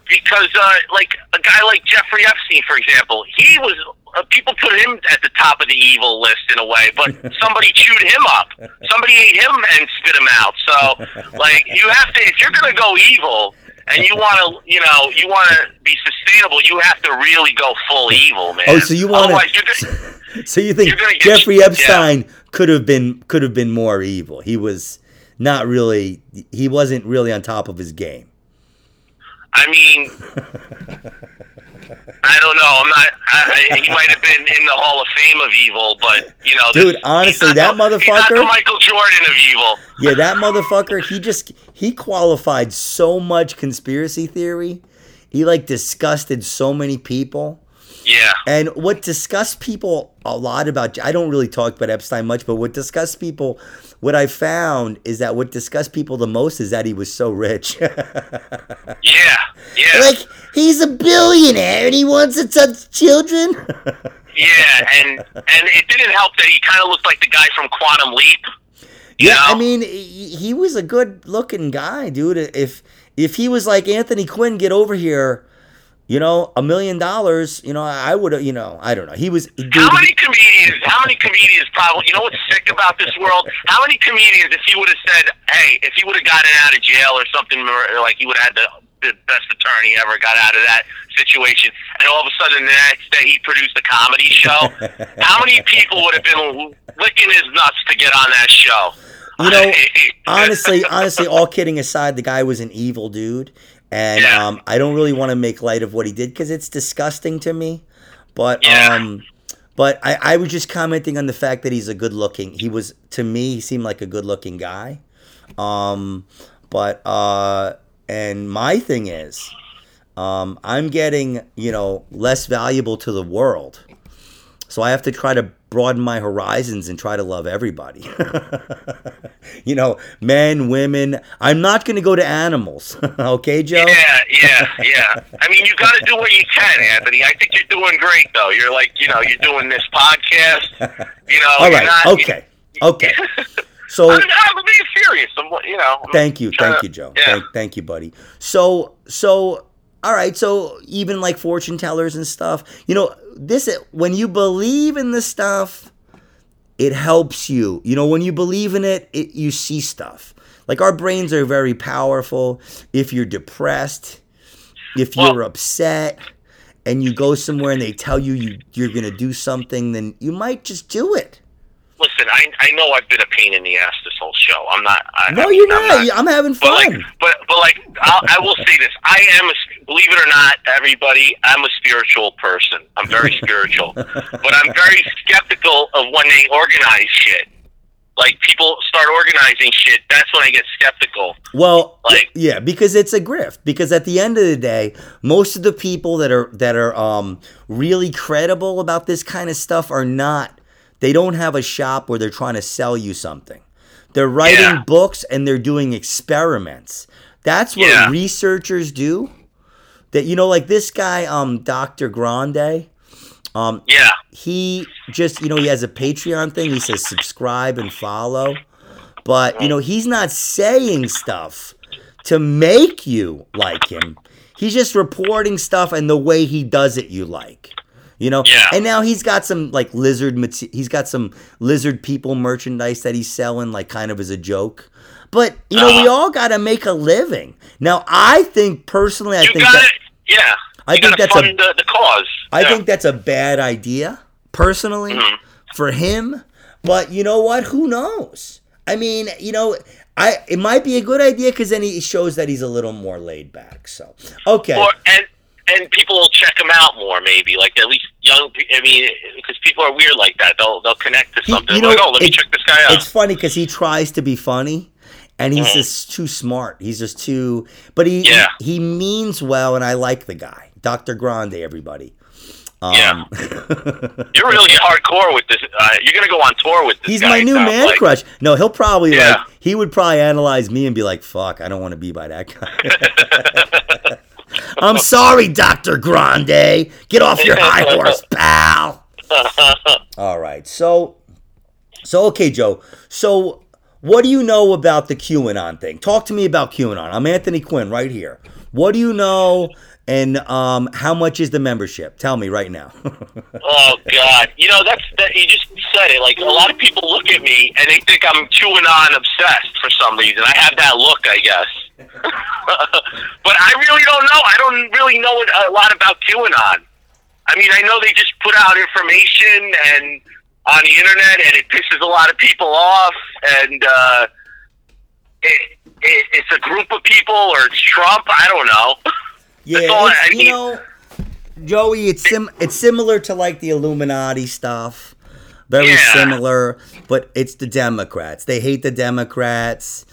because uh, like a guy like Jeffrey Epstein, for example, he was uh, people put him at the top of the evil list in a way, but somebody chewed him up. Somebody ate him and spit him out. So like you have to if you're gonna go evil. And you want to, you know, you want to be sustainable. You have to really go full evil, man. Oh, so you you're gonna, So you think You're get- Jeffrey yeah. Epstein could have been could have been more evil? He was not really. He wasn't really on top of his game. I mean, I don't know. I'm not. I, I, he might have been in the Hall of Fame of evil, but you know, Dude, this- honestly, that the- motherfucker- the Michael Jordan of evil. Yeah, that motherfucker. He just he qualified so much conspiracy theory. He like disgusted so many people. Yeah, And what disgusts people a lot about I don't really talk about Epstein much, but what disgusts people, what I found is that what disgusts people the most is that he was so rich. yeah, yeah, like he's a billionaire and he wants to touch children. yeah. And and it didn't help that he kind of looked like the guy from Quantum Leap. yeah, I mean he, was a good looking guy, dude. If if he was like Anthony Quinn, get over here. You know, a million dollars. You know, I would have. You know, I don't know. He was. Dude, How many comedians? How many comedians? Probably. You know what's sick about this world? How many comedians? If he would have said, "Hey," if he would have gotten out of jail or something, or like he would have had the, the best attorney ever got out of that situation, and all of a sudden the next day he produced a comedy show. how many people would have been licking his nuts to get on that show? You know, honestly, honestly, all kidding aside, the guy was an evil dude, and Yeah. um, I don't really want to make light of what he did because it's disgusting to me. But Yeah. um, but I, I was just commenting on the fact that he's a good looking. He was to me, he seemed like a good looking guy. Um, but uh, and my thing is, um, I'm getting you know less valuable to the world. So I have to try to broaden my horizons and try to love everybody. you know, men, women. I'm not going to go to animals. okay, Joe? Yeah, yeah, yeah. I mean, you got to do what you can, Anthony. I think you're doing great, though. You're like, you know, you're doing this podcast. You know, All you're not, okay. Okay. So I'm, I'm being serious. I'm, you know. I'm thank you. Thank to- you, Joe. Yeah. Thank, thank you, buddy. So, so, all right. So even like fortune tellers and stuff, you know, this, when you believe in this stuff, it helps you. You know, when you believe in it, it you see stuff. Like our brains are very powerful. If you're depressed, if you're upset, and you go somewhere and they tell you, you you're gonna do something, then you might just do it. Listen, I I know I've been a pain in the ass this whole show. I'm not. I, No, I you're I'm not. I'm having fun. But like, but but like, I'll, I will say this: I am, a, believe it or not, everybody, I'm a spiritual person. I'm very spiritual, but I'm very skeptical of when they organize shit. Like people start organizing shit, that's when I get skeptical. Well, Like- yeah, because it's a grift. Because at the end of the day, most of the people that are that are um, really credible about this kind of stuff are not. They don't have a shop where they're trying to sell you something. They're writing Yeah. books and they're doing experiments. That's what Yeah. researchers do. That you know, like this guy, um, Dr. Grande. Um, Yeah, he just you know he has a patreon thing he says subscribe and follow but you know he's not saying stuff to make you like him he's just reporting stuff and the way he does it you like you know Yeah. and now he's got some like lizard he's got some lizard people merchandise that he's selling like kind of as a joke but you know we Uh. all got to make a living now i think personally i you think got that. Yeah, I think gotta that's a- the, the cause. I Yeah. think that's a bad idea, personally, Mhm. for him. But you know what? Who knows? I mean, you know, I it might be a good idea because then he shows that he's a little more laid back. So okay, or and and people will check him out more, maybe like at least young. I mean, because people are weird like that. They'll they'll connect to He- something. you like, know, oh, let me check this guy out. it's funny because he tries to be funny. And he's Mhm. just too smart. He's just too, but he, Yeah. he he means well, and I like the guy, Dr. Grande. Everybody, um, Yeah. You're really hardcore with this. Uh, you're gonna go on tour with this. He's guy, my new man like. crush. No, he'll probably Yeah. like he would probably analyze me and be like, "Fuck, I don't want to be by that guy." I'm sorry, Doctor Grande. Get off your high horse, pal. All right. So, so okay, Joe. So, what do you know about the QAnon thing? Talk to me about QAnon. I'm Anthony Quinn right here. What do you know? And um, how much is the membership? Tell me right now. oh God, you know that's that. You just said it. Like a lot of people look at me and they think I'm QAnon obsessed for some reason. I have that look, I guess. but I really don't know. I don't really know a lot about QAnon. I mean, I know they just put out information and on the internet, and it pisses a lot of people off. And uh, it, it, it's a group of people, or it's Trump. I don't know. Yeah, it's, you know, Joey, it's sim- it's similar to like the Illuminati stuff. Very yeah. similar, but it's the Democrats. They hate the Democrats,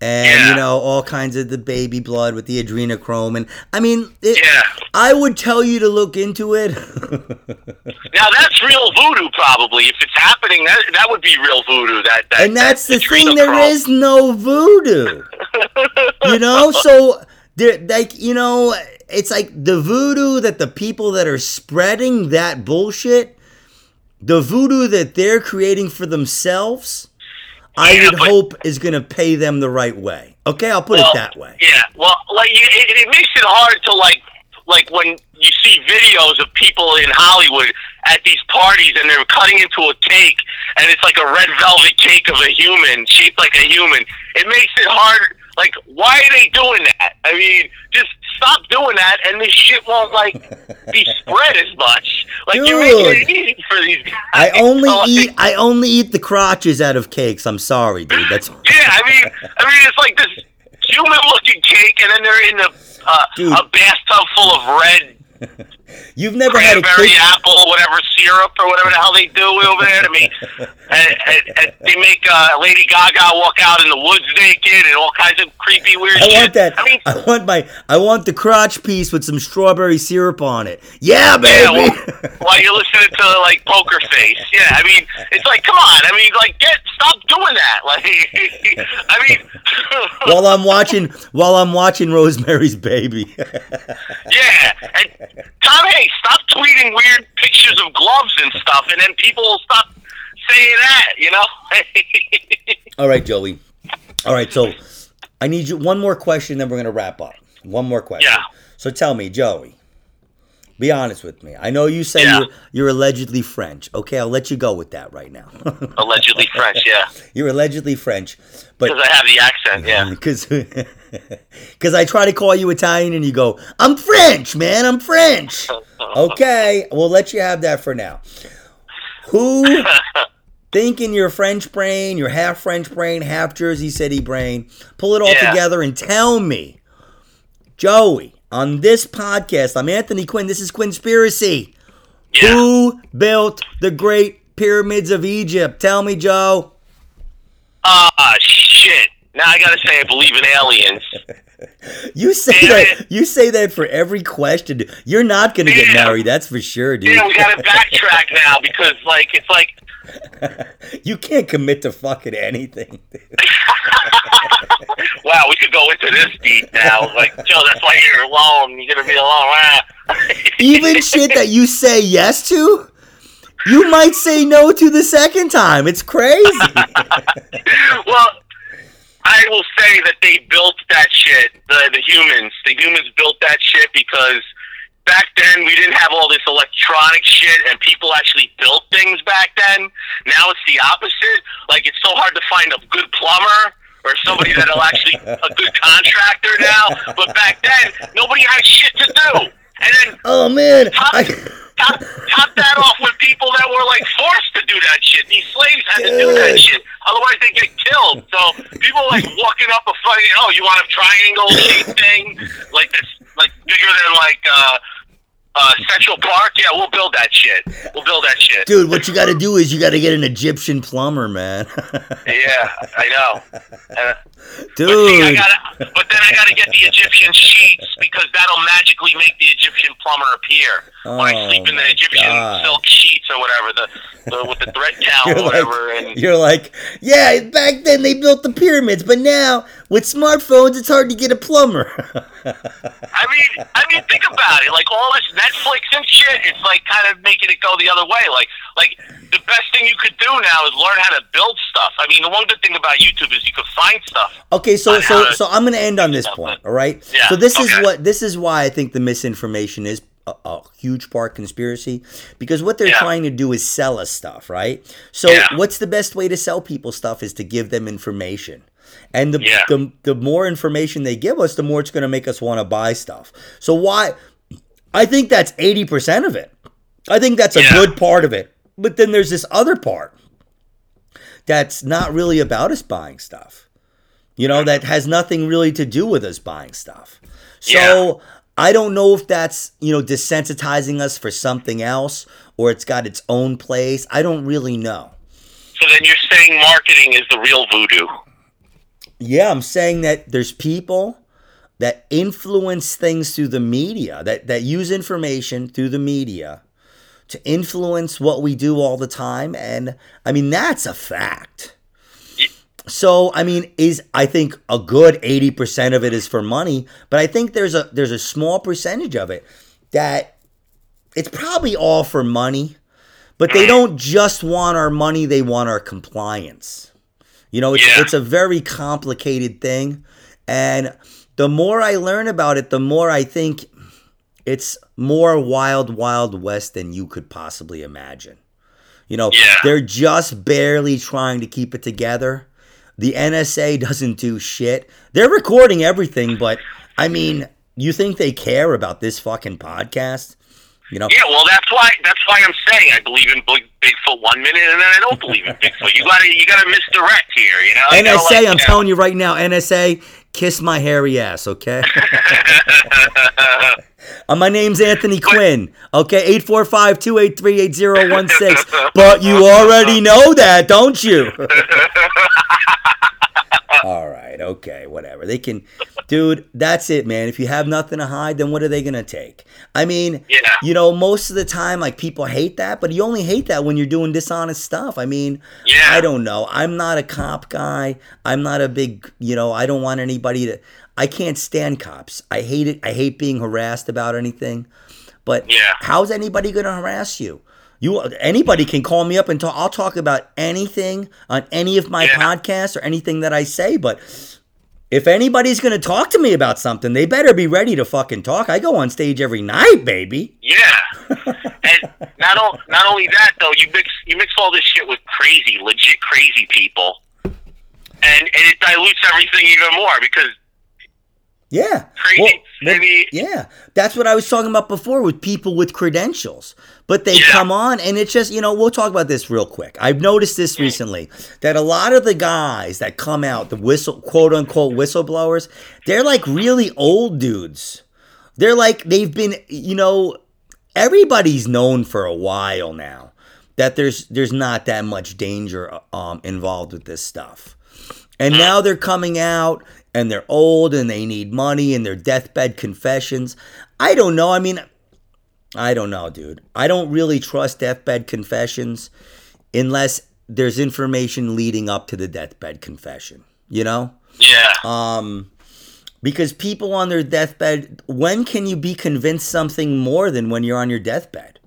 and yeah. you know all kinds of the baby blood with the adrenochrome. And I mean, it, yeah. I would tell you to look into it. now that's real voodoo, probably. If it's happening, that that would be real voodoo. That, that and that's that the thing. There is no voodoo. you know, so there, like you know it's like the voodoo that the people that are spreading that bullshit, the voodoo that they're creating for themselves, yeah, I would but, hope is going to pay them the right way. Okay, I'll put well, it that way. Yeah, well, like it, it makes it hard to like, like when you see videos of people in Hollywood at these parties and they're cutting into a cake and it's like a red velvet cake of a human shaped like a human. It makes it hard. Like, why are they doing that? I mean, just stop doing that, and this shit won't like be spread as much. Like Dude, you're making it easy for these guys. I only so, eat I only eat the crotches out of cakes. I'm sorry, dude. That's yeah. I mean, I mean, it's like this human-looking cake, and then they're in a uh, a bathtub full of red You've never had a apple, whatever syrup or whatever the hell they do over there to me. and, and, and they make uh, Lady Gaga walk out in the woods naked and all kinds of creepy weird. I shit. want that. I mean, I want my I want the crotch piece with some strawberry syrup on it. Yeah, baby. Yeah, well, while you're listening to like Poker Face, yeah. I mean, it's like, come on. I mean, like, get stop doing that. Like, I mean, while I'm watching while I'm watching Rosemary's Baby. yeah, and Tom Hanks stop tweeting weird pictures of gloves and stuff, and then people will stop saying that. You know. All right, Joey. All right, so I need you one more question, then we're gonna wrap up. One more question. Yeah. So tell me, Joey. Be honest with me. I know you say yeah. you're, you're allegedly French. Okay, I'll let you go with that right now. allegedly French, yeah. You're allegedly French, but because I have the accent, yeah. Because because I try to call you Italian and you go, "I'm French, man. I'm French." okay, we'll let you have that for now. Who thinking your French brain, your half French brain, half Jersey City brain, pull it all yeah. together and tell me, Joey on this podcast. I'm Anthony Quinn. This is Quinnspiracy. Yeah. Who built the Great Pyramids of Egypt? Tell me, Joe. Ah, uh, shit. Now I gotta say I believe in aliens. you say Damn that. It. You say that for every question. You're not gonna Damn. get married. That's for sure, dude. Yeah, we gotta backtrack now because, like, it's like you can't commit to fucking anything. wow, we could go into this deep now. Like, Joe, that's why you're alone. You're gonna be alone. Even shit that you say yes to, you might say no to the second time. It's crazy. well, I will say that they built that shit. The the humans, the humans built that shit because back then we didn't have all this electronic shit and people actually built things back then. Now it's the opposite. Like it's so hard to find a good plumber or somebody that'll actually a good contractor now. But back then nobody had shit to do. And then Oh man. Top, I... top, top that off with people that were like forced to do that shit. These slaves had Dude. to do that shit. Otherwise they get killed. So people like walking up a fucking oh, you want a triangle shaped thing? Like this like bigger than like uh uh, Central Park, yeah, we'll build that shit. We'll build that shit. Dude, what you got to do is you got to get an Egyptian plumber, man. yeah, I know. Uh, Dude. But, see, I gotta, but then I got to get the Egyptian sheets because that'll magically make the Egyptian plumber appear oh, when I sleep in the Egyptian God. silk sheets or whatever, the, the with the thread towel or whatever. Like, and you're like, yeah, back then they built the pyramids, but now With smartphones, it's hard to get a plumber. I mean, I mean, think about it. Like all this Netflix and shit, it's like kind of making it go the other way. Like, like the best thing you could do now is learn how to build stuff. I mean, the one good thing about YouTube is you can find stuff. Okay, so so so I'm going to end on this stuff, point, all right? Yeah, So this is what this is why I think the misinformation is a, a huge part conspiracy because what they're Yeah. trying to do is sell us stuff, right? So Yeah. what's the best way to sell people stuff is to give them information. And the, Yeah. the the more information they give us, the more it's going to make us want to buy stuff. So why I think that's 80% of it. I think that's a Yeah. good part of it. But then there's this other part that's not really about us buying stuff. You know, that has nothing really to do with us buying stuff. So I don't know if that's, you know, desensitizing us for something else or it's got its own place. I don't really know. So then you're saying marketing is the real voodoo. Yeah, I'm saying that there's people that influence things through the media, that, that use information through the media to influence what we do all the time. And I mean, that's a fact. So I mean, is I think a good eighty percent of it is for money, but I think there's a there's a small percentage of it that it's probably all for money, but they don't just want our money; they want our compliance. You know, it's Yeah. it's a very complicated thing, and the more I learn about it, the more I think it's more wild, wild west than you could possibly imagine. You know, Yeah. they're just barely trying to keep it together. The NSA doesn't do shit. They're recording everything, but I mean, you think they care about this fucking podcast? You know, Yeah, well, that's why that's why I'm saying I believe in Big, Bigfoot one minute and then I don't believe in Bigfoot. You gotta you gotta misdirect here, you know. You NSA, like, I'm you know. telling you right now, NSA, kiss my hairy ass, okay? Uh, my name's Anthony Quinn, okay? 845-283-8016. But you already know that, don't you? All right, okay, whatever. They can, dude, that's it, man. If you have nothing to hide, then what are they going to take? I mean, Yeah. you know, most of the time, like, people hate that, but you only hate that when you're doing dishonest stuff. I mean, Yeah. I don't know. I'm not a cop guy. I'm not a big, you know, I don't want anybody to, I can't stand cops. I hate it. I hate being harassed about anything. But Yeah. how's anybody going to harass you? You anybody can call me up and talk. I'll talk about anything on any of my Yeah. podcasts or anything that I say. But if anybody's going to talk to me about something, they better be ready to fucking talk. I go on stage every night, baby. Yeah, and not o- not only that though, you mix you mix all this shit with crazy, legit crazy people, and and it dilutes everything even more because Yeah. Crazy. Well, Maybe- yeah. That's what I was talking about before with people with credentials. But they Yeah. come on and it's just, you know, we'll talk about this real quick. I've noticed this recently that a lot of the guys that come out, the whistle quote unquote whistleblowers, they're like really old dudes. They're like they've been, you know, everybody's known for a while now that there's there's not that much danger um, involved with this stuff. And now they're coming out and they're old and they need money and their deathbed confessions. I don't know. I mean, I don't know, dude. I don't really trust deathbed confessions unless there's information leading up to the deathbed confession, you know? yeah, Um because people on their deathbed, when can you be convinced something more than when you're on your deathbed?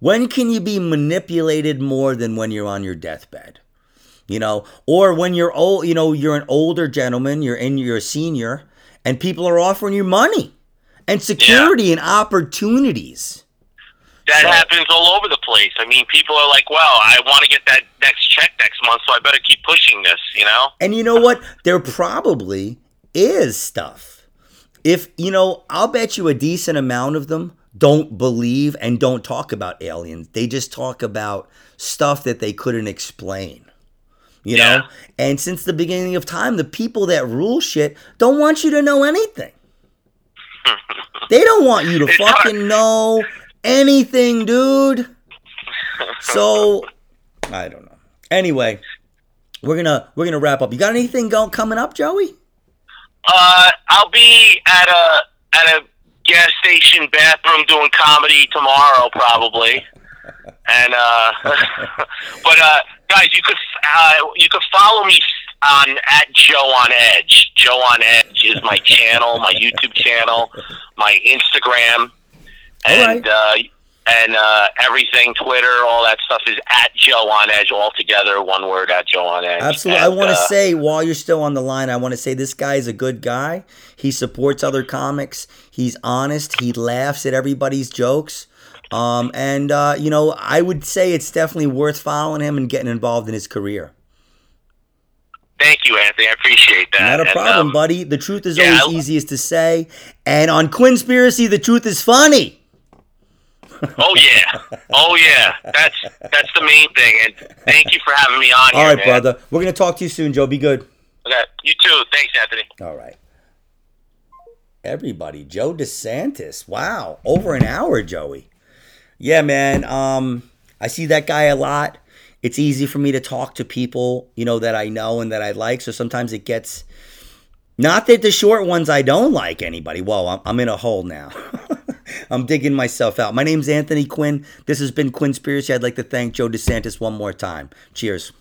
When can you be manipulated more than when you're on your deathbed? You know, or when you're old, you know, you're an older gentleman, you're in, you're a senior, and people are offering you money and security and opportunities. that So- happens all over the place. I mean, people are like, "Well, I want to get that next check next month, so I better keep pushing this," you know? And you know what? There probably is stuff. If, you know, I'll bet you a decent amount of them don't believe and don't talk about aliens. They just talk about stuff that they couldn't explain. You Yeah. know? And since the beginning of time, the people that rule shit don't want you to know anything. they don't want you to fucking know anything, dude. So, I don't know. Anyway, we're gonna we're gonna wrap up. You got anything going coming up, Joey? Uh, I'll be at a at a gas station bathroom doing comedy tomorrow, probably. And uh, but uh, guys, you could uh, you could follow me on at Joe on Edge. Joe on Edge is my channel, my YouTube channel, my Instagram, and uh, and uh, everything, Twitter, all that stuff is at Joe on Edge all together, one word at Joe on Edge. Absolutely. And, I want to uh, say while you're still on the line, I want to say this guy is a good guy. He supports other comics. He's honest. He laughs at everybody's jokes. Um, and uh, you know, I would say it's definitely worth following him and getting involved in his career. Thank you, Anthony. I appreciate that. Not a And, problem, um, buddy. The truth is yeah, always I- easiest to say. And on Quinnspiracy, the truth is funny. Oh yeah, oh yeah. That's that's the main thing. And thank you for having me on All here, right, man. brother. We're gonna talk to you soon, Joe. Be good. Okay, you too. Thanks, Anthony. All right. Everybody, Joe DeSantis. Wow, over an hour, Joey. Yeah, man. Um, I see that guy a lot. It's easy for me to talk to people, you know, that I know and that I like. So sometimes it gets. Not that the short ones I don't like anybody. Whoa, I'm, I'm in a hole now. I'm digging myself out. My name's Anthony Quinn. This has been Quinn Quinnspiracy. I'd like to thank Joe DeSantis one more time. Cheers.